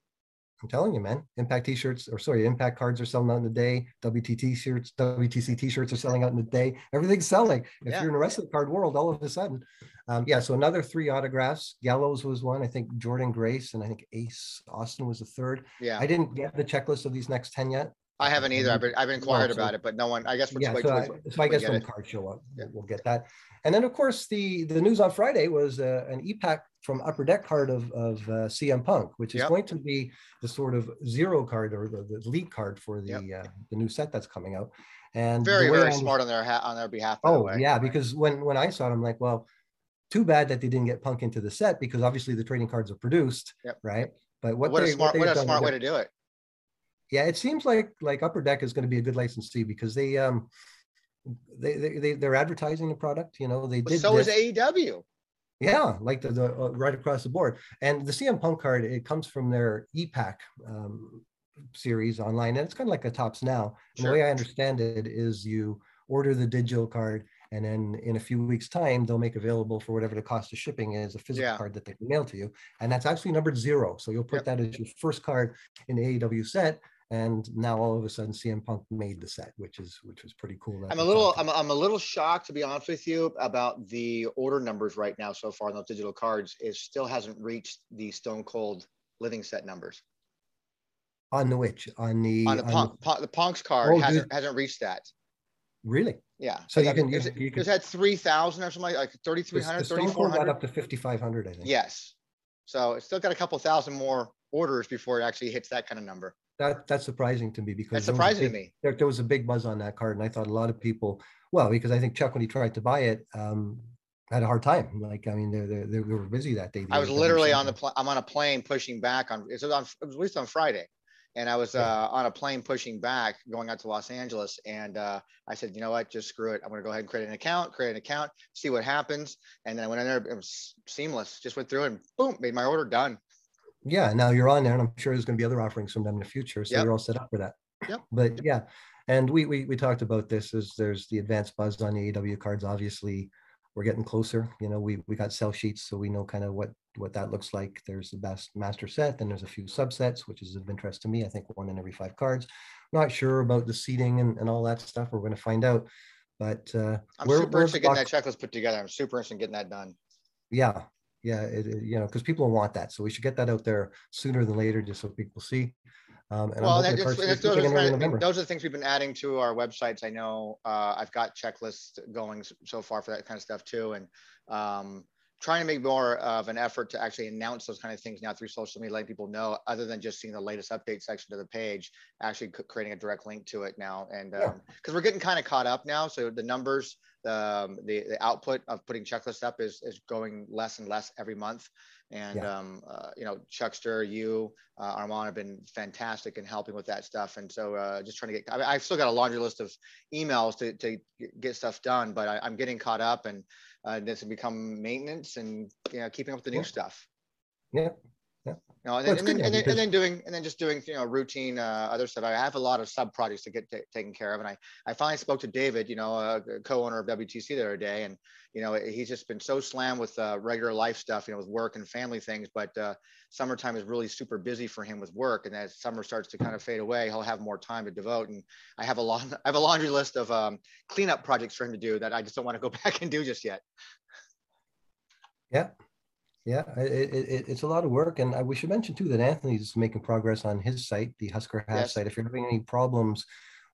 I'm telling you, man. Impact t-shirts, or sorry, impact cards are selling out in a day. WTT shirts, WTC t-shirts are selling out in a day. Everything's selling. If Yeah. you're in the wrestling card world, all of a sudden. Um, yeah, so another three autographs. Gallows was one. I think Jordynne Grace and I think Ace Austin was the third. Yeah, I didn't get the checklist of these next 10 yet. I haven't either. I've been, I've inquired so- about it, but no one, I guess. we're Yeah, just so I, so I guess when cards show up, Yeah. we'll get that. And then, of course, the the news on Friday was uh, an ePack from Upper Deck card of of uh, CM Punk, which is Yep. going to be the sort of zero card or the, the lead card for the Yep. uh, the new set that's coming out. And Very, very I smart on their hat, on their behalf. Oh yeah, because when when I saw it, I'm like, well, too bad that they didn't get Punk into the set because obviously the trading cards are produced, Yep. right? But what, What a smart, they've what a smart way to do it. Yeah, it seems like like Upper Deck is going to be a good licensee because they um they they, they they're advertising the product. You know, they did so is this- AEW. yeah, like the, the uh, right across the board. And the CM Punk card it comes from their ePack um, series online, and it's kind of like a Topps Now. Sure. the way I understand it is you order the digital card. And then in a few weeks' time, they'll make available for whatever the cost of shipping is a physical Yeah. card that they can mail to you. And that's actually numbered zero. So you'll put Yep. that as your first card in the AEW set. And now all of a sudden CM Punk made the set, which is which was pretty cool. I'm a little, I'm, I'm a little shocked, to be honest with you, about the order numbers right now so far on those digital cards. It still hasn't reached the Stone Cold living set numbers. on the which on the, On the on the- Punk, Punk- the Punk's card Oh, hasn't, hasn't reached that. really. Yeah. So you can- you- you can- It's had 3,000 or something like, The, 3,300, the Stone Cold got 3,400. up to 5,500, I think. Yes. So it's still got a couple thousand more orders before it actually hits that kind of number. That that's surprising to me because That's there was a surprising to big- me. There, there was a big buzz on that card, and I thought a lot of people, well, because I think Chuck when he tried to buy it, um, had a hard time. Like I mean, they they they were busy that day. I was literally on the, pl- I'm on a plane pushing back on, it was on, it was released on Friday. And I was Yeah. uh, on a plane pushing back, going out to Los Angeles. And uh, I said, you know what, just screw it. I'm gonna go ahead and create an account, create an account, see what happens. And then I went in there, it was seamless, just went through and boom, made my order done. Yeah, now you're on there, and I'm sure there's going to be other offerings from them in the future. So Yep. you're all set up for that. Yep. But yeah, and we we we talked about this. Is there's the advanced buzz on the AEW cards. Obviously, we're getting closer. You know, we we got sell sheets, so we know kind of what what that looks like. There's the best master set, and there's a few subsets, which is of interest to me. I think one in every five cards. Not sure about the seating and, and all that stuff. We're going to find out. But uh, I'm we're- super we're interested in getting that checklist put together. I'm super interested in getting that done. yeah yeah it, it- you know because people want that so we should get that out there sooner than later just so people see um Well, that- it's- it's- those, are early kind of- November. those are the things we've been adding to our websites. I know uh, I've got checklists going so far for that kind of stuff too. And um, trying to make more of an effort to actually announce those kind of things now through social media, letting people know, other than just seeing the latest update section to the page, actually creating a direct link to it now. And Yeah. because we're getting kind of caught up now, so the numbers, um, the the output of putting checklists up is is going less and less every month. And Yeah. um, uh, you know, Chuckster, you, uh, Armand have been fantastic in helping with that stuff. And so uh, just trying to get, I mean, I've still got a laundry list of emails to, to get stuff done, but I, I'm getting caught up and uh, this has become maintenance and, you know, keeping up with the new Yeah. stuff. yeah You know, and, Well, then, and, then, and, then, and then doing and then just doing you know routine uh, other stuff. I have a lot of sub projects to get ta- taken care of, and I I finally spoke to David, you know, uh, co-owner of WTC the other day, and you know he's just been so slammed with uh, regular life stuff, you know, with work and family things. But uh, summertime is really super busy for him with work, and as summer starts to kind of fade away, he'll have more time to devote. And I have a lot, I have a laundry list of um, cleanup projects for him to do that I just don't want to go back and do just yet. yeah yeah it, it, it- it's a lot of work and I, we should mention too that anthony's making progress on his site the husker half Yes. site if you're having any problems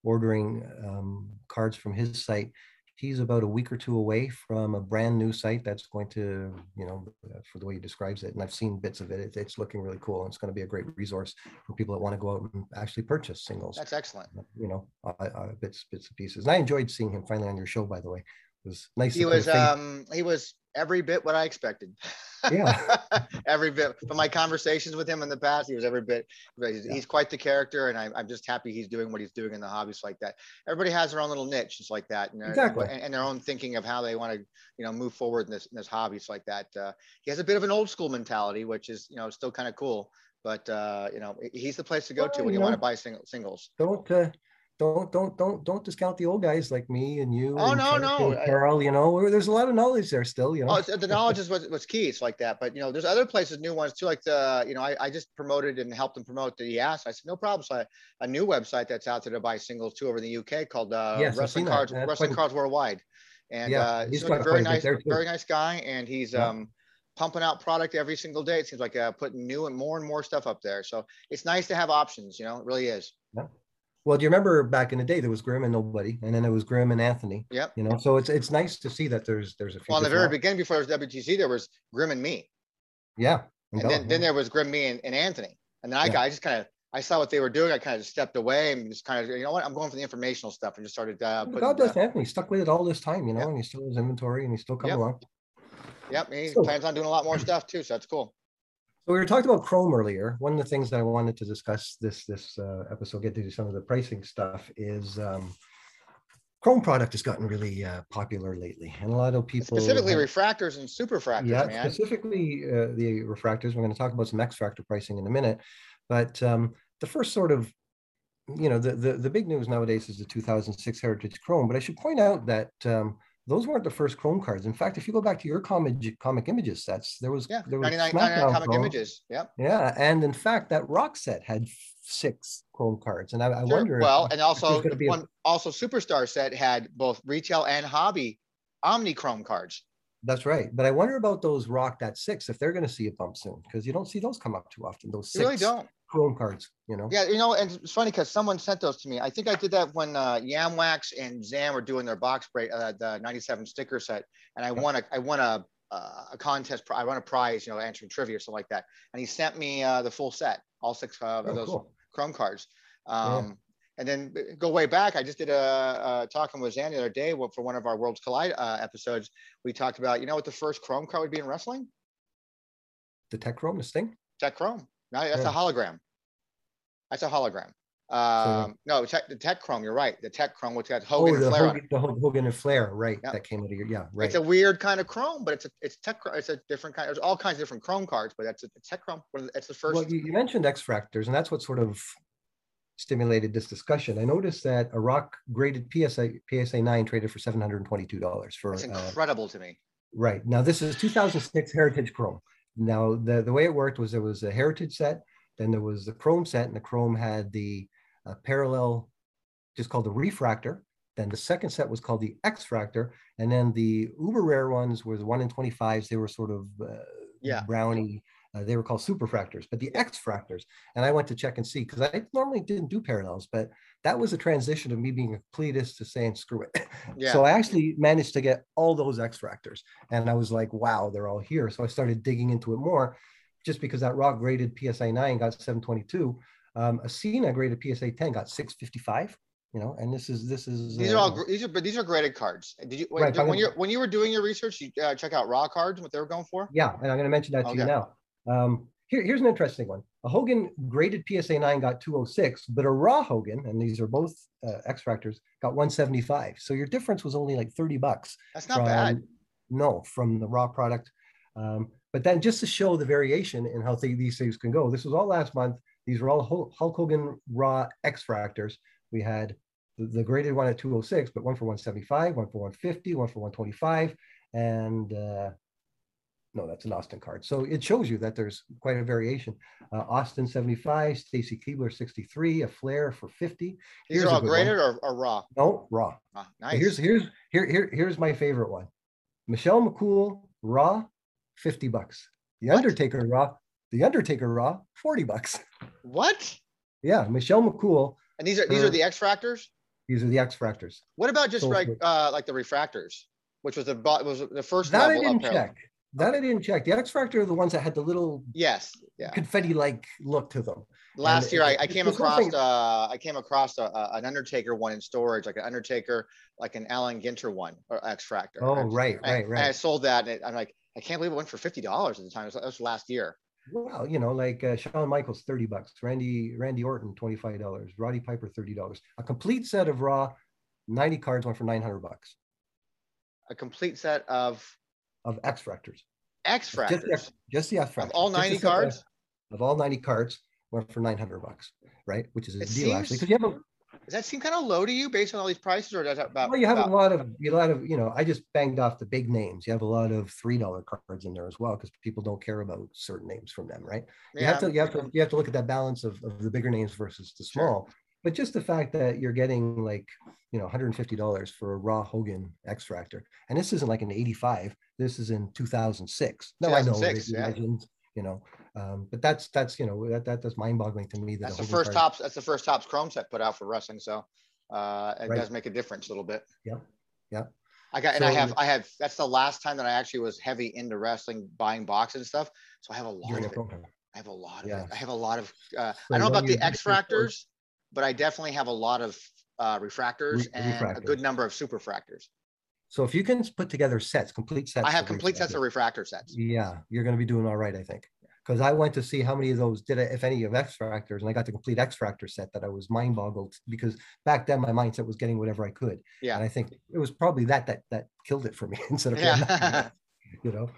ordering um, cards from his site he's about a week or two away from a brand new site that's going to you know uh, for the way he describes it and i've seen bits of it, it it's looking really cool and it's going to be a great resource for people that want to go out and actually purchase singles That's excellent. you know, uh, uh, bits, bits and pieces. And I enjoyed seeing him finally on your show, by the way. It was nice. He to put a was um he was every bit what I expected. Yeah. every bit from my conversations with him in the past, he was every bit. He's, Yeah. he's quite the character, and I, I'm just happy he's doing what he's doing in the hobbies like that. Everybody has their own little niche, just like that, and, Exactly. and, and their own thinking of how they want to, you know, move forward in this in this hobbies like that. Uh, he has a bit of an old school mentality, which is you know still kind of cool. But uh, you know, he's the place to go to when you you want to buy sing- singles. don't, uh, don't don't don't don't discount the old guys like me and you. Oh and no, Chuck no, Carl. You know, there's a lot of knowledge there still. You know. Oh, the knowledge is what, what's key. It's like that. But you know, there's other places, new ones too. Like the, you know, I, I just promoted and helped them promote the EAS. I said, no problem. So I, a new website that's out there to buy singles too over in the UK called uh, Yes, Wrestling seen that. Cards, Wrestling Cards Worldwide. And Yeah, uh, he's he's a very quite a bit nice, very nice guy, and he's Yeah. um pumping out product every single day. It seems like uh, putting new and more and more stuff up there. So it's nice to have options. You know, it really is. Well, do you remember back in the day there was Grim and nobody, and then there was Grim and Anthony. Yeah. You know, so it's it's nice to see that there's there's a few. Well, in the very beginning, before there was WTC, there was Grim and me. Yeah. And then, then there was Grim, me, and, and Anthony. And then I Yeah. got, I just kind of, I saw what they were doing. I kind of stepped away and just kind of, you know what, I'm going for the informational stuff and just started. Uh, putting, God bless uh, Anthony. Stuck with it all this time, you know, Yep. and he still has inventory and he's still coming Yep. along. yep, he So- plans on doing a lot more stuff too. So that's cool. So we were talking about Chrome earlier. One of the things that I wanted to discuss this this uh, episode, get to some of the pricing stuff, is um, Chrome product has gotten really uh, popular lately, and a lot of people Specifically have- refractors and superfractors, yeah, man. specifically uh, the refractors. We're going to talk about some X fractor pricing in a minute, but um, the first sort of, you know, the, the the big news nowadays is the 2006 Heritage Chrome. But I should point out that um, those weren't the first Chrome cards. In fact, if you go back to your comic comic images sets, there was Yeah, there was 99, 99 comic Chrome. images. Yep. Yeah, and in fact, that rock set had six Chrome cards, and I, I Sure. wonder. if- Well, and also the be a- also Superstar set had both retail and hobby Omni Chrome cards. that's right, but I wonder about those rock that six if they're going to see a bump soon because you don't see those come up too often. Those You six really don't. Chrome cards, you know. Yeah, you know, and it's funny because someone sent those to me. I think I did that when uh, Yamwax and Zam were doing their box break, uh, the '97 sticker set, and I Yeah. won a, I won a, uh, a contest. pri- I won a prize, you know, answering trivia or something like that. And he sent me uh, the full set, all six uh, Oh, of those cool. Chrome cards. Um, And then uh, go way back. I just did a, a talking with Zan the other day for one of our Worlds Collide uh, episodes. We talked about, you know, what the first Chrome card would be in wrestling? The Tech Chrome, this thing. Tech Chrome. No, that's Yeah. a hologram. That's a hologram. Um, no, tech, the Tech Chrome. You're right. The Tech Chrome, which got Hogan oh, and the Flair on it. Hogan, the Ho- Hogan and Flair, right? That came out of your yeah, right. It's a weird kind of Chrome, but it's a it's tech. It's a different kind. There's all kinds of different Chrome cards, but that's a Tech Chrome. One of the- It's the first. Well, you, you mentioned X fractors, and that's what sort of stimulated this discussion. I noticed that a rock graded PSA PSA nine traded for seven hundred and twenty two dollars for it's uh, incredible to me. Right. Now, this is 2006 Heritage Chrome. Now, the, the way it worked was there was a Heritage set, then there was the Chrome set, and the Chrome had the uh, parallel, just called the refractor. Then the second set was called the X fractor. And then the uber rare ones were the 1 in 25s. They were sort of uh, Yeah. brownie. Uh, they were called superfractors, but the X fractors. And I went to check and see because I normally didn't do parallels, but that was a transition of me being a completist to saying screw it. Yeah. So I actually managed to get all those X fractors. And I was like, wow, they're all here. So I started digging into it more just because that rock graded PSA 9 got 722. Um, a Cena graded PSA 10 got 655, you know, and this is, this is, These are uh, all these are but these are graded cards. Did you when, Right, I'm when you when you were doing your research, you uh, check out raw cards what they were going for? yeah. And I'm going to mention that to you now. Um, here, here's an interesting one. A Hogan graded PSA 9 got 206, but a raw Hogan, and these are both uh, X fractors, got 175. So your difference was only like 30 bucks. That's not bad. from- No, from the raw product. Um, but then just to show the variation in how th- these things can go, this was all last month. These were all Hulk Hogan raw X fractors. We had the, the graded one at 206, but one for 175, one for 150, one for 125, and uh, no, that's an Austin card. So it shows you that there's quite a variation. Uh, Austin 75, Stacy Keibler 63, a Flair for 50. These Here's are a all graded or, or raw. No, raw. Ah, nice. Here's here's here here here's my favorite one. Michelle McCool Raw, 50 bucks. The What? Undertaker Raw, The Undertaker Raw, 40 bucks. what? Yeah, Michelle McCool. And these are these are Uh, the X fractors. These are the X Fractors. What about just so like uh like the refractors, which was the was the first That I didn't check. That I didn't check. The X Factor are the ones that had the little Yes, yeah. confetti-like look to them. Last And year, I, it- I it's- came across uh I came across a, a- an Undertaker one in storage, like an Undertaker, like an Allen Ginter one or X Factor. Oh, right, right, and- right, And I sold that, and I'm like, I can't believe it went for fifty dollars at the time. That was last year. Well, you know, like uh, Shawn Michaels, 30 bucks. Randy Randy Orton, $25. Roddy Piper, $30. A complete set of Raw, 90 cards went for 900 bucks A complete set of of X Fractors. X Just the Fractors X- just the X of all ninety set of- cards. of all 90 cards went for 900 bucks, right? Which is a It deal actually, because you have a Does that seem kind of low to you based on all these prices, or does that about? Well, you have about, a lot of you a lot of you know. I just banged off the big names. You have a lot of three dollar cards in there as well because people don't care about certain names from them, right? You yeah, have to you have to you have to look at that balance of, of the bigger names versus the Sure. small. But just the fact that you're getting like you know 150 dollars for a raw Hogan X fractor, and this isn't like an 85. This is in 2006. No, I know yeah. legends, you know, um, but that's that's you know that, that that's mind boggling to me. That That's the first card- Topps. That's the first Topps Chrome set put out for wrestling, so uh, it Right. does make a difference a little bit. Yeah, yeah. I got, and I have, I have. That's the last time that I actually was heavy into wrestling, buying boxes and stuff. So I have a lot of it. program. I have a lot of Yeah. it. I have a lot of. Uh, So I don't know about the do X your first- fractors, but I definitely have a lot of uh, refractors Re- and a good number of super fractors. So if you can put together sets, complete sets. I have complete sets of refractor sets. Yeah, you're going to be doing all right, I think. Because I went to see how many of those did I, if any of X fractors, and I got the complete X fractor set that I was mind boggled because back then my mindset was getting whatever I could. Yeah. And I think it was probably that that that killed it for me instead of Yeah. you know.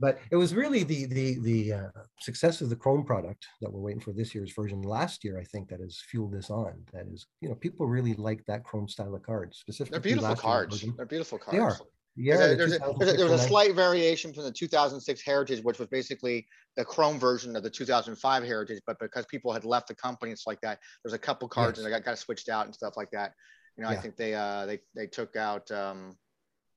But it was really the the the uh, success of the Chrome product that we're waiting for this year's version last year. I think that has fueled this on. That is, you know, people really like that Chrome style of card specifically. They're beautiful cards. They're beautiful cards. They are. Yeah, There's a, the there's, a, there's, a, 2006 there was a slight variation from the 2006 Heritage, which was basically the Chrome version of the 2005 Heritage. But because people had left the company, it's like that. There's a couple cards Yes. and they got, got switched out and stuff like that. You know, I think they uh they they took out um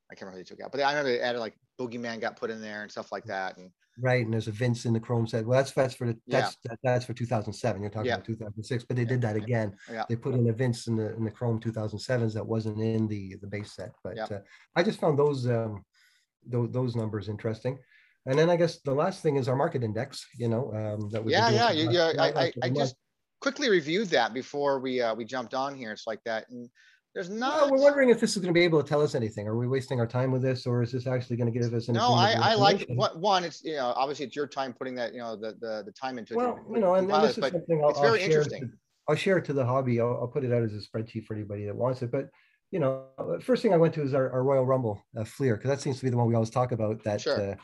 I can't remember who they took out, but I know they added like Boogeyman got put in there and stuff like that. And Right, and there's a Vince in the Chrome set. Well, that's that's for the Yeah. that's that, that's for 2007. You're talking Yeah. about 2006, but they did that again. Yeah. They put in a Vince in the in the Chrome 2007s that wasn't in the the base set. But Yeah. uh, I just found those um those, those numbers interesting. And then I guess the last thing is our market index. You know um, that we yeah, yeah, you, yeah. I, I, I just quickly reviewed that before we uh we jumped on here. It's like that. And there's No, not we're wondering if this is going to be able to tell us anything. Are we wasting our time with this, or is this actually going to give us? No, I, I like what one. It's you know obviously it's your time putting that you know the the, the time into it. Well, you know, and, and this is something I'll, it's I'll very share. interesting. To, I'll share it to the hobby. I'll, I'll put it out as a spreadsheet for anybody that wants it. But you know, first thing I went to is our, our Royal Rumble uh, Fleer because that seems to be the one we always talk about. That Sure. uh,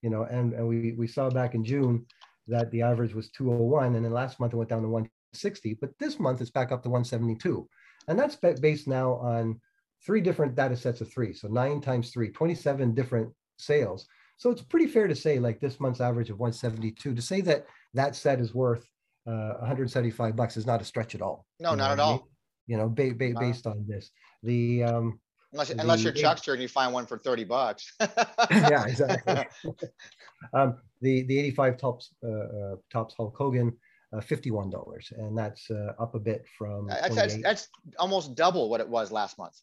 you know, and and we we saw back in June that the average was 201, and then last month it went down to 160. But this month it's back up to 172, and that's based now on three different data sets of three. So nine times three, 27 different sales. So it's pretty fair to say, like this month's average of 172, to say that that set is worth uh, 175 bucks is not a stretch at all. No, not at I mean? all. You know, ba- ba- based on this, the um, Unless unless you're Chuckster and you find one for thirty bucks. yeah, exactly. um, the the 85 Topps uh, uh, Topps Hulk Hogan, uh, 51 dollars, and that's uh, up a bit from. That's, that's that's almost double what it was last month.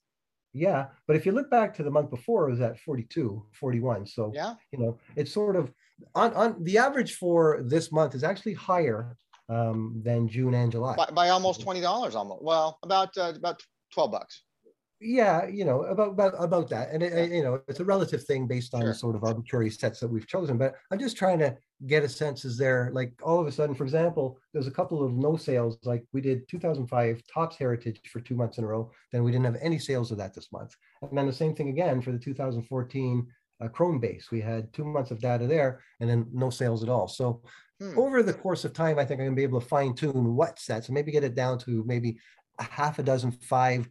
Yeah, but if you look back to the month before, it was at 42, 41. So Yeah. you know, it's sort of on on the average for this month is actually higher um, than June and July. By, by almost twenty dollars, almost. Well, about uh, about twelve bucks. Yeah, you know, about about about that, and it, you know, it's a relative thing based on Sure. sort of arbitrary sets that we've chosen. But I'm just trying to get a sense: is there like all of a sudden, for example, there's a couple of no sales, like we did 2005 Topps Heritage for two months in a row, then we didn't have any sales of that this month, and then the same thing again for the 2014 uh, Chrome base. We had two months of data there, and then no sales at all. So Hmm. over the course of time, I think I'm gonna be able to fine tune what sets and maybe get it down to maybe a half a dozen, five,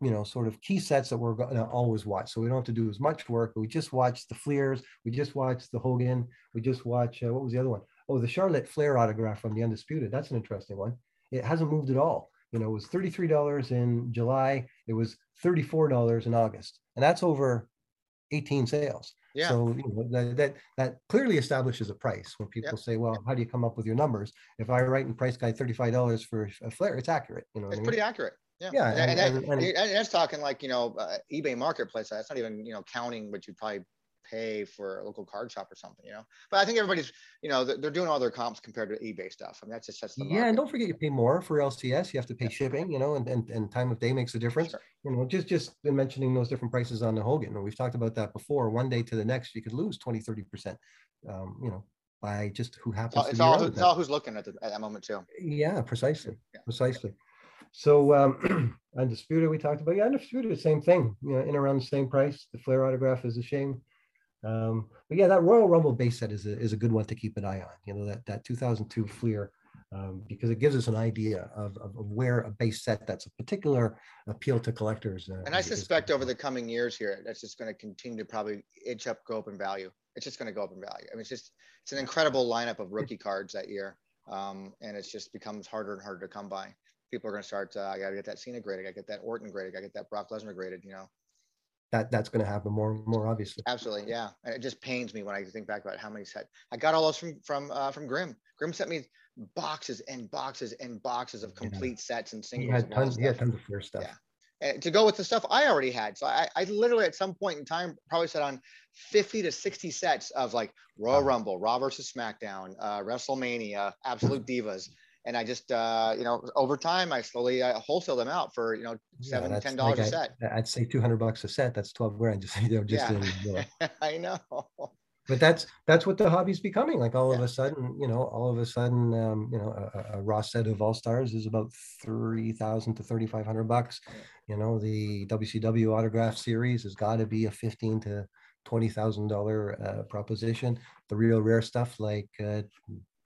you know, sort of key sets that we're gonna always watch. So we don't have to do as much work. We just watch the Fleers, we just watch the Hogan, we just watch uh, what was the other one? Oh, the Charlotte Flair autograph from the Undisputed. That's an interesting one. It hasn't moved at all. You know, it was $33 in July. It was $34 in August. And that's over 18 sales. Yeah. So you know, that, that that clearly establishes a price. When people say, "Well, how do you come up with your numbers?" If I write in price guide thirty five dollars for a flare, it's accurate. You know, It's I mean? pretty accurate. Yeah. Yeah, And, and- and, that- and- that's talking like you know uh, eBay marketplace. That's not even you know counting what you'd probably pay for a local card shop or something. You know. But I think everybody's you know they're, they're doing all their comps compared to eBay stuff. I mean that's just that's the yeah, and don't forget you pay more for LCS. You have to pay Yeah. shipping. You know, and, and and time of day makes a difference. Sure. You know, just just been mentioning those different prices on the Hogan, and we've talked about that before. One day to the next, you could lose 20, 30 percent. Um, you know, by just who It's happens all, to it's be all, around it's all who's looking at, the, at that moment too. Yeah, precisely, Yeah. precisely. So um, undisputed, we talked about. Yeah, undisputed, same thing. You know, in around the same price. The Flair autograph is a shame. Um, but yeah, that Royal Rumble base set is a, is a good one to keep an eye on. You know, that that 2002 Fleer um, because it gives us an idea of, of, of, where a base set that's a particular appeal to collectors. Uh, and I suspect over the coming years here, that's just going to continue to probably inch up, go up in value. It's just going to go up in value. I mean, it's just it's an incredible lineup of rookie cards that year, um, and it just becomes harder and harder to come by. People are going to start. Uh, I got to get that Cena graded. I got to get that Orton graded. I got to get that Brock Lesnar graded. You know, that that's going to happen more and more obviously. Absolutely, yeah. And it just pains me when I think back about how many set I got all those from from uh, from Grim. Grim sent me boxes and boxes and boxes of complete yeah. sets and singles. He had tons, he had tons of stuff. Yeah. And to go with the stuff I already had. So I, I literally at some point in time probably set on 50 to 60 sets of like Royal wow. Rumble, Raw versus SmackDown, uh, WrestleMania, Absolute Divas and I just uh, you know over time I slowly uh, wholesale them out for you know seven yeah, ten dollars like a set. I, would say two hundred bucks a set. That's twelve grand. Just you know just yeah. in. I know. But that's that's what the hobby's becoming. Like all yeah. of a sudden, you know, all of a sudden, um, you know, a, a raw set of all stars is about three thousand to thirty five hundred bucks. You know, the WCW autograph series has got to be a fifteen to twenty thousand uh, dollar proposition. The real rare stuff like uh,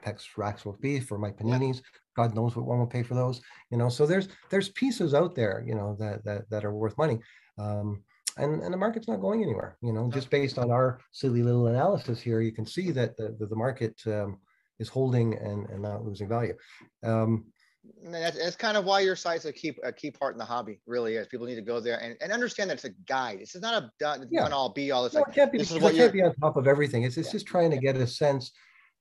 Pex racks will be for my paninis. Yeah. God knows what one will pay for those. You know, so there's there's pieces out there, you know, that that that are worth money. Um, and, and the market's not going anywhere. You know, just based on our silly little analysis here, you can see that the, the, the market um, is holding and, and not losing value. Um, that's, that's kind of why your site's a key a key part in the hobby. Really is. People need to go there and, and understand that it's a guide. This is not a done yeah. all be all. It's no, like, it can't be. This is what can't be on top of everything. It's it's yeah. just trying to get a sense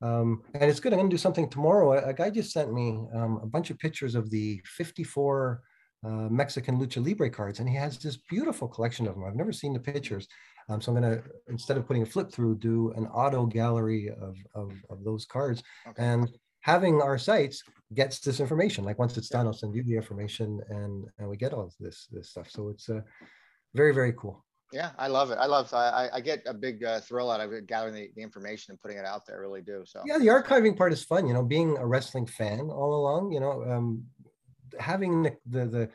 um, and it's good. I'm going to do something tomorrow. A, a guy just sent me um, a bunch of pictures of the 54 uh, Mexican Lucha Libre cards, and he has this beautiful collection of them. I've never seen the pictures. Um, so I'm going to, instead of putting a flip through, do an auto gallery of, of, of those cards. Okay. And having our sites gets this information. Like once it's done, I'll send you the information and, and we get all this, this stuff. So it's uh, very, very cool. Yeah, I love it. I love. I, I get a big uh, thrill out of gathering the, the, information and putting it out there. I really do. So yeah, the archiving part is fun. You know, being a wrestling fan all along. You know, um, having the, the the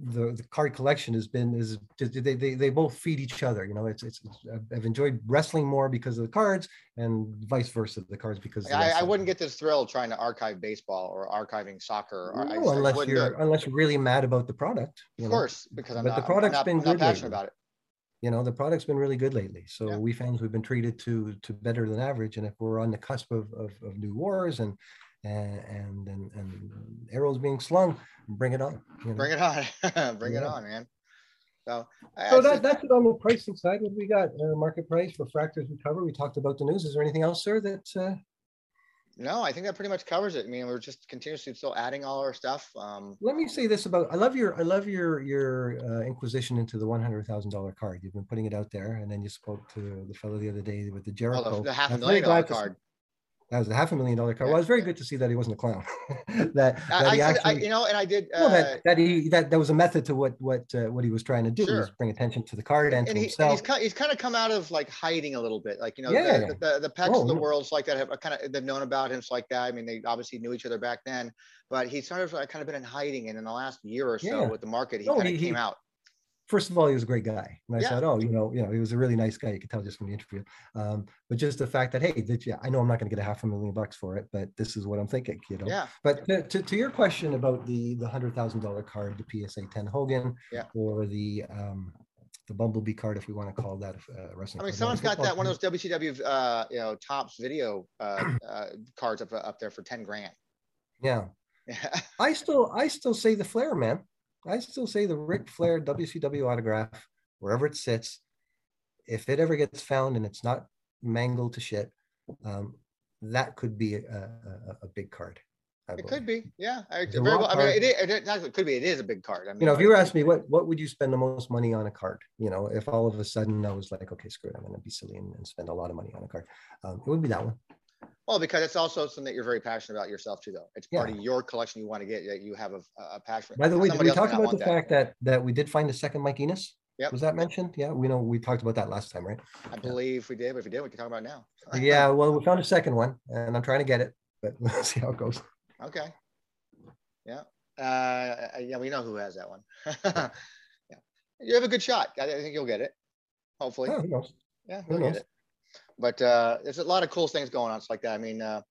the, the card collection has been is they, they they both feed each other. You know, it's, it's, it's I've enjoyed wrestling more because of the cards and vice versa. The cards because I, I, wouldn't get this thrill trying to archive baseball or archiving soccer. Or no, unless you're unless you're really mad about the product. Of know? course, because I'm but not, the product's I'm not, been I'm good passionate lately. about it you know the product's been really good lately. So yeah. we fans we've been treated to to better than average. And if we're on the cusp of, of, of new wars and and and and, arrows being slung bring it on you know? bring it on. Bring yeah. it on man. So, so that, that's it on the pricing side. What we got uh, market price refractors recover we talked about the news. Is there anything else sir that uh, no, I think that pretty much covers it. I mean, we're just continuously still adding all our stuff. Um, Let me say this about I love your I love your your uh, inquisition into the one hundred thousand dollar card. You've been putting it out there, and then you spoke to the fellow the other day with the Jericho. Oh, the, the half million dollar card. That was a half a million dollar car. Well, it was very good to see that he wasn't a clown. that, that I, he actually, I, you know, and I did. Uh, that, that he that there was a method to what what uh, what he was trying to do sure. was bring attention to the card and, and, he, himself. And he's, he's kind of come out of like hiding a little bit, like you know, yeah. the, the, the pets oh, of the worlds like that have kind of they've known about him like that. I mean, they obviously knew each other back then, but he's sort of like, kind of been in hiding, and in the last year or so yeah. with the market, he no, kind of came out first of all, he was a great guy. And I yeah. said, oh, you know, you know, he was a really nice guy. You could tell just from the interview. Um, but just the fact that, hey, that, yeah, I know I'm not going to get a half a million bucks for it, but this is what I'm thinking, you know. Yeah. But to, to, to your question about the the hundred thousand dollar card, the PSA 10 Hogan, yeah. or the um, the Bumblebee card, if we want to call that uh, wrestling. I mean, someone's got that one of those WCW, uh, you know, Topps video uh, uh, cards up up there for ten grand. Yeah. I still I still say the Flair man. I still say the Ric Flair WCW autograph, wherever it sits, if it ever gets found and it's not mangled to shit, um, that could be a, a, a big card. It could be, yeah. I, very well. I mean, it, it, it, it, could be. It is a big card. I mean, you know, if you were asking me what what would you spend the most money on a card, you know, if all of a sudden I was like, okay, screw it, I'm going to be silly and, and, spend a lot of money on a card, um, it would be that one. Well, because it's also something that you're very passionate about yourself too, though. It's part yeah. of your collection you want to get that you have a, a passion. By the way, did we talk about the that. fact that that we did find a second Mike Enos? Yep. Was that mentioned? Yeah, we know we talked about that last time, right? I believe we did. But if we did, we can talk about now. yeah, well, we found a second one, and I'm trying to get it, but we'll see how it goes. Okay. Yeah. Uh, yeah, we know who has that one. yeah. You have a good shot. I think you'll get it. Hopefully. Oh, yeah, you'll get it but uh, there's a lot of cool things going on. It's like that. I mean, uh,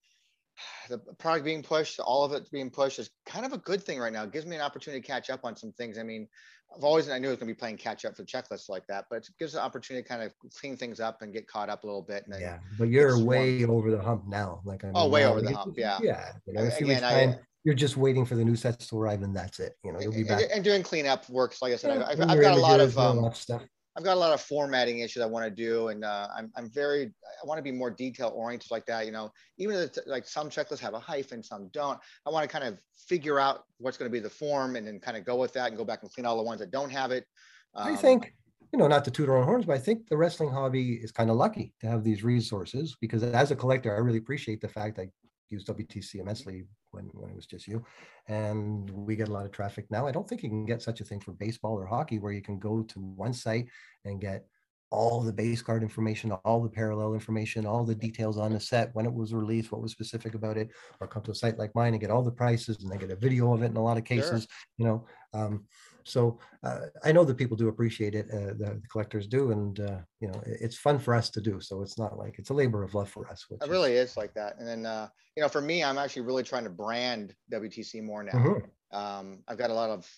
the product being pushed, all of it being pushed is kind of a good thing right now. It gives me an opportunity to catch up on some things. I mean, I've always I knew I was going to be playing catch up for checklists like that, but it gives an opportunity to kind of clean things up and get caught up a little bit. And yeah, but you're way over the hump now. Like I mean, oh, way over the hump. Yeah, yeah. You know, Again, I, you're just waiting for the new sets to arrive, and that's it. You know, you'll be back. And, doing cleanup works. Like I said, yeah, I've, I've got a lot of um, stuff. I've got a lot of formatting issues I want to do, and uh, I'm, I'm very I want to be more detail oriented like that. You know, even if like some checklists have a hyphen, some don't. I want to kind of figure out what's going to be the form, and then kind of go with that, and go back and clean all the ones that don't have it. Um, I think you know, not to toot our own horns, but I think the wrestling hobby is kind of lucky to have these resources because as a collector, I really appreciate the fact I use WTC immensely when, when it was just you. And we get a lot of traffic now. I don't think you can get such a thing for baseball or hockey where you can go to one site and get all the base card information, all the parallel information, all the details on the set, when it was released, what was specific about it, or come to a site like mine and get all the prices and then get a video of it in a lot of cases, sure. you know. Um, so uh, I know that people do appreciate it, uh, the, the, collectors do, and uh, you know it's fun for us to do. So it's not like it's a labor of love for us. It really is, is like that. And then uh, you know, for me, I'm actually really trying to brand WTC more now. Mm-hmm. Um, I've got a lot of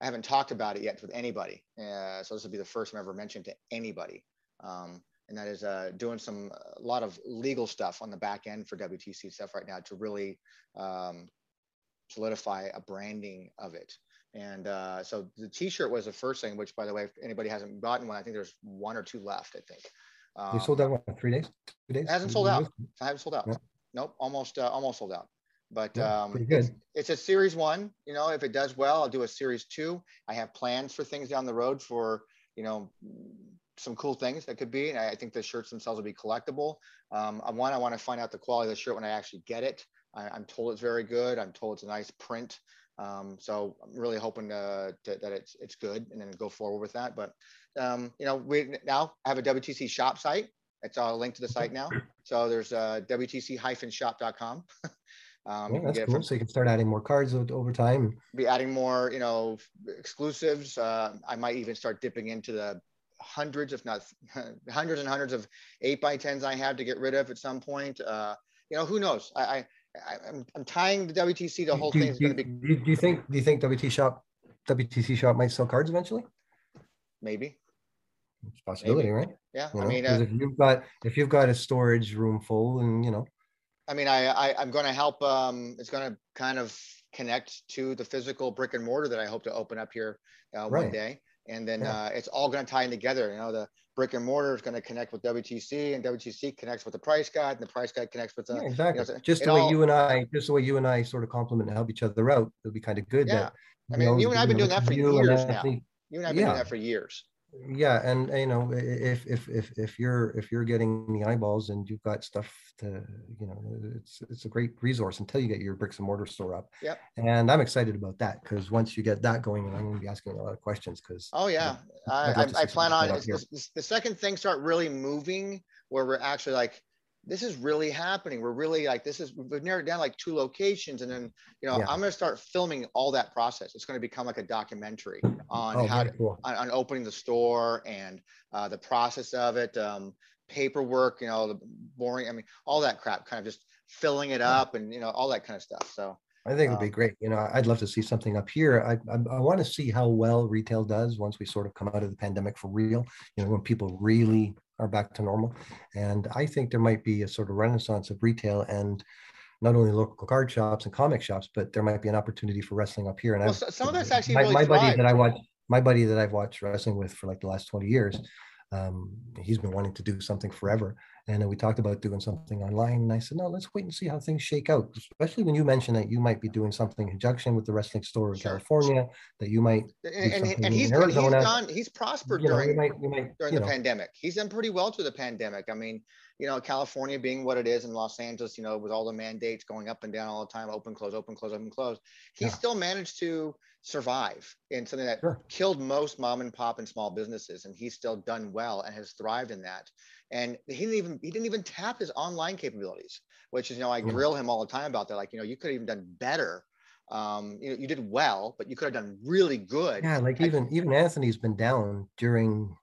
I haven't talked about it yet with anybody. Uh, so this will be the first time I've ever mentioned to anybody. Um, and that is uh, doing some a lot of legal stuff on the back end for WTC stuff right now to really um, solidify a branding of it. And uh, so the T-shirt was the first thing. Which, by the way, if anybody hasn't gotten one, I think there's one or two left. I think. Um, you sold out what, three days? Two days? Hasn't sold out. I haven't sold out. Yeah. Nope, almost uh, almost sold out. But yeah, um, it's, it's, a series one. You know, if it does well, I'll do a series two. I have plans for things down the road for you know some cool things that could be. And I think the shirts themselves will be collectible. Um, one, I want to find out the quality of the shirt when I actually get it. I, am told it's very good. I'm told it's a nice print. Um, so I'm really hoping to, to, that it's it's good and then go forward with that. But um, you know, we now have a WTC shop site. It's all linked to the site now. So there's uh, WTC-shop.com. Um, yeah, that's cool. From, so you can start adding more cards over time. Be adding more, you know, exclusives. Uh, I might even start dipping into the hundreds, if not hundreds and hundreds of eight by tens I have to get rid of at some point. Uh, you know, who knows? I, I, I am I'm tying the WTC. The whole do, thing is going to be. Do you think? Do you think WT shop, WTC shop might sell cards eventually? Maybe. It's possibility, Maybe. right? Yeah, you I know? mean, uh, if you've got if you've got a storage room full, and you know, I mean, I, I am going to help. Um, it's going to kind of connect to the physical brick and mortar that I hope to open up here uh, right. one day and then yeah. uh, it's all going to tie in together. You know, the brick and mortar is going to connect with WTC, and WTC connects with the price guide, and the price guide connects with the yeah, exactly. You know, just the way all, you and I, just the way you and I sort of complement and help each other out. It'll be kind of good. Yeah, that, I mean, you, know, you and I've been doing that for years now. You and I've been yeah. doing that for years yeah and uh, you know if if if if you're if you're getting the eyeballs and you've got stuff to you know it's it's a great resource until you get your bricks and mortar store up. Yeah and i'm excited about that because once you get that going i'm going to be asking a lot of questions because oh yeah. You know, I, I, I plan on the second things start really moving where we're actually like this is really happening. We're really like, this is, we've narrowed down like two locations. And then, you know, yeah. I'm going to start filming all that process. It's going to become like a documentary on oh, how to, cool. on, on, opening the store and uh, the process of it, um, paperwork, you know, the boring, I mean, all that crap, kind of just filling it up and, you know, all that kind of stuff. So, I think it'd be um, great. You know, I'd love to see something up here. I, I, I want to see how well retail does once we sort of come out of the pandemic for real. You know, when people really are back to normal. And I think there might be a sort of renaissance of retail and not only local card shops and comic shops, but there might be an opportunity for wrestling up here. And well, some of that's actually my, really my buddy that I watch, my buddy that I've watched wrestling with for like the last 20 years, um, he's been wanting to do something forever. And we talked about doing something online. And I said, no, let's wait and see how things shake out. Especially when you mentioned that you might be doing something in conjunction with the wrestling store in sure. California, that you might. And, and, and he's, he's done, he's prospered you know, during, might, might, during the know. pandemic. He's done pretty well through the pandemic. I mean, you know, California being what it is in Los Angeles, you know, with all the mandates going up and down all the time, open, close, open, close, open, close, he yeah. still managed to survive in something that sure. killed most mom and pop and small businesses. And he's still done well and has thrived in that. And he didn't even he didn't even tap his online capabilities, which is, you know, I grill him all the time about that. Like, you know, you could have even done better um, you know, you did well, but you could have done really good. Yeah, like even even Anthony's been down during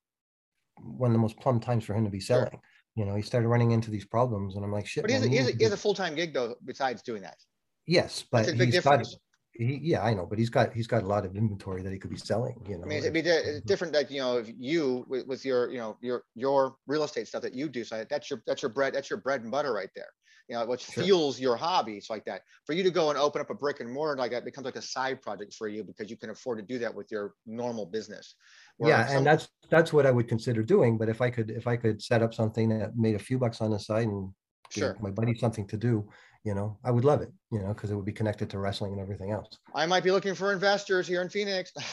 one of the most plum times for him to be selling. Sure you know, he started running into these problems, and I'm like, shit. But he has, a, he has, a, he has a full-time gig though, besides doing that. Yes, but That's a big he's got, difference. He, yeah, I know, but he's got, he's got a lot of inventory that he could be selling, you know. I mean, it'd be it's mm-hmm. different that, you know, if you with, with your, you know, your, your real estate stuff that you do, so that's your, that's your bread, that's your bread and butter right there. You know, which Sure. fuels your hobbies like that. For you to go and open up a brick and mortar like that becomes like a side project for you because you can afford to do that with your normal business. Where Yeah, some- and that's, that's what I would consider doing, but if I could, if I could set up something that made a few bucks on the side and Sure. my buddy something to do, you know, I would love it, you know, because it would be connected to wrestling and everything else. I might be looking for investors here in Phoenix.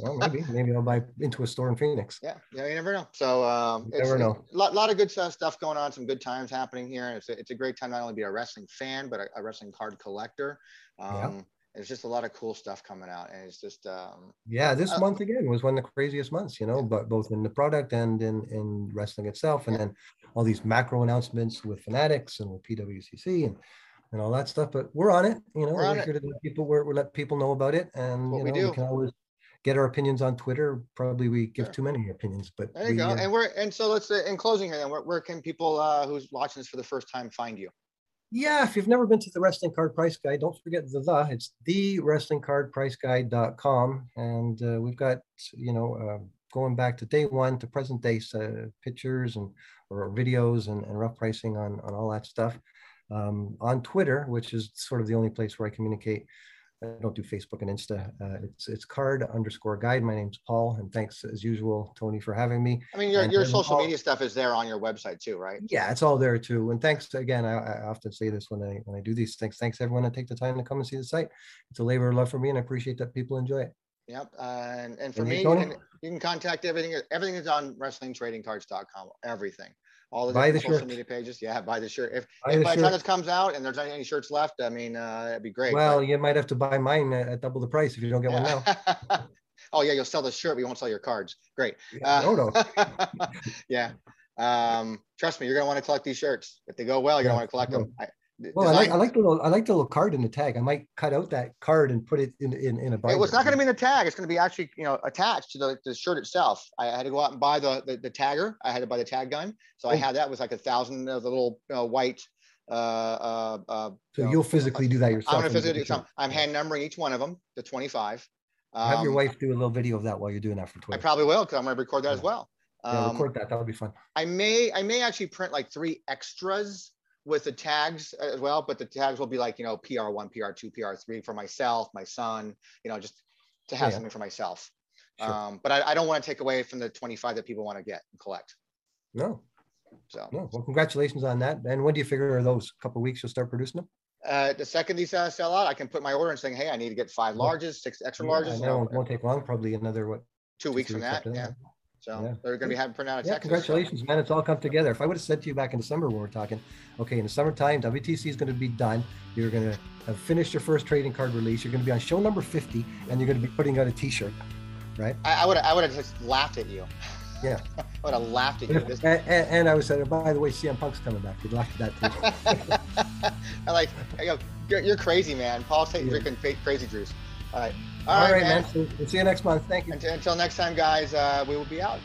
Well, maybe, maybe I'll buy into a store in Phoenix. Yeah, yeah, you never know. So um, You it's never a know. lot, lot of good stuff, going on. Some good times happening here. It's a, it's a great time not only to be a wrestling fan, but a, a wrestling card collector. Yeah. It's just a lot of cool stuff coming out, and it's just um, Yeah, this Uh, month again was one of the craziest months, you know, but both in the product and in, in wrestling itself. And Yeah. then all these macro announcements with Fanatics and with PWCC and, and all that stuff. But we're on it, you know, We're we're it. to let people, we're, we let people know about it. And, you we know, do. we can always get our opinions on Twitter. Probably we give Sure. too many opinions, but. there you we, go. uh, And we're and so let's uh, in closing here, then where, where can people uh, who's watching this for the first time find you? Yeah, if you've never been to the Wrestling Card Price Guide, don't forget the the. It's the wrestlingcardpriceguide.com, and uh, we've got you know uh, going back to day one to present day uh, pictures and or videos and, and rough pricing on on all that stuff. Um, on Twitter, which is sort of the only place where I communicate. I don't do Facebook and Insta. Uh, it's it's card underscore guide. My name's Paul, and thanks as usual, Tony, for having me. I mean, your, And your then social all- media stuff is there on your website too, right? Yeah, it's all there too. And thanks again. I, I often say this when I when I do these things. Thanks everyone to take the time to come and see the site. It's a labor of love for me, and I appreciate that people enjoy it. Yep. Uh, and, and for And me, you can, you can contact everything. Everything is on wrestlingtradingcards.com. Everything. All the Buy the social shirts. media pages. Yeah, buy the shirt. If, Buy if by the time this comes out and there's any, shirts left, I mean, uh, that'd be great. but- Well, you might have to buy mine at, double the price if you don't get one now. Yeah. oh yeah, you'll sell the shirt, but you won't sell your cards. Great. Yeah, no, no. yeah. Um, trust me, you're gonna want to collect these shirts. If they go well, you're gonna want to collect them. I, Well, I like I like the little I like the little card in the tag. I might cut out that card and put it in in, in a binder. it was not going to be in the tag. It's going to be actually, you know, attached to the, the shirt itself. I had to go out and buy the, the the tagger. I had to buy the tag gun. So I Oh. had that with like a thousand of the little you know, white. Uh, uh, uh, So you know, you'll physically do that yourself. I'm going to physically. do shirt. some- I'm hand numbering each one of them the 25. Have your Um, wife do a little video of that while you're doing that for I Twitter. probably will because I'm going to record that as Yeah. well. yeah, Um, record that. That would be fun. I may I may actually print like three extras with the tags as well, but the tags will be like you know PR1, PR2, PR3 for myself, my son, you know, just to have Yeah. something for myself. Sure. Um, but I, I don't want to take away from the 25 that people want to get and collect. No, So no. Well, congratulations on that. And when do you figure those couple weeks you'll start producing them? uh, the second these uh, sell out, I can put my order and saying, hey, I need to get five Yeah. larges, six extra Yeah, larges, I know know, it won't take long. Probably another what two weeks from that. Yeah. that. So Yeah. they're going to be having printed out Yeah, Texas. so- congratulations, man. It's all come together. If I would have said to you back in December when we were talking, okay, in the summertime, WTC is going to be done. You're going to have finished your first trading card release. You're going to be on show number 50, and you're going to be putting out a t-shirt, right? I, I would I would have just laughed at you. Yeah. I would have laughed at you. This, and, and I was saying, oh, by the way, CM Punk's coming back. You'd laugh at that too. I like, I go, you're, you're crazy, man. Paul's taking Yeah. drinking fa- crazy juice. All right. All right, right, man. man. We'll see you next month. Thank you. Until, until next time, guys, uh, we will be out.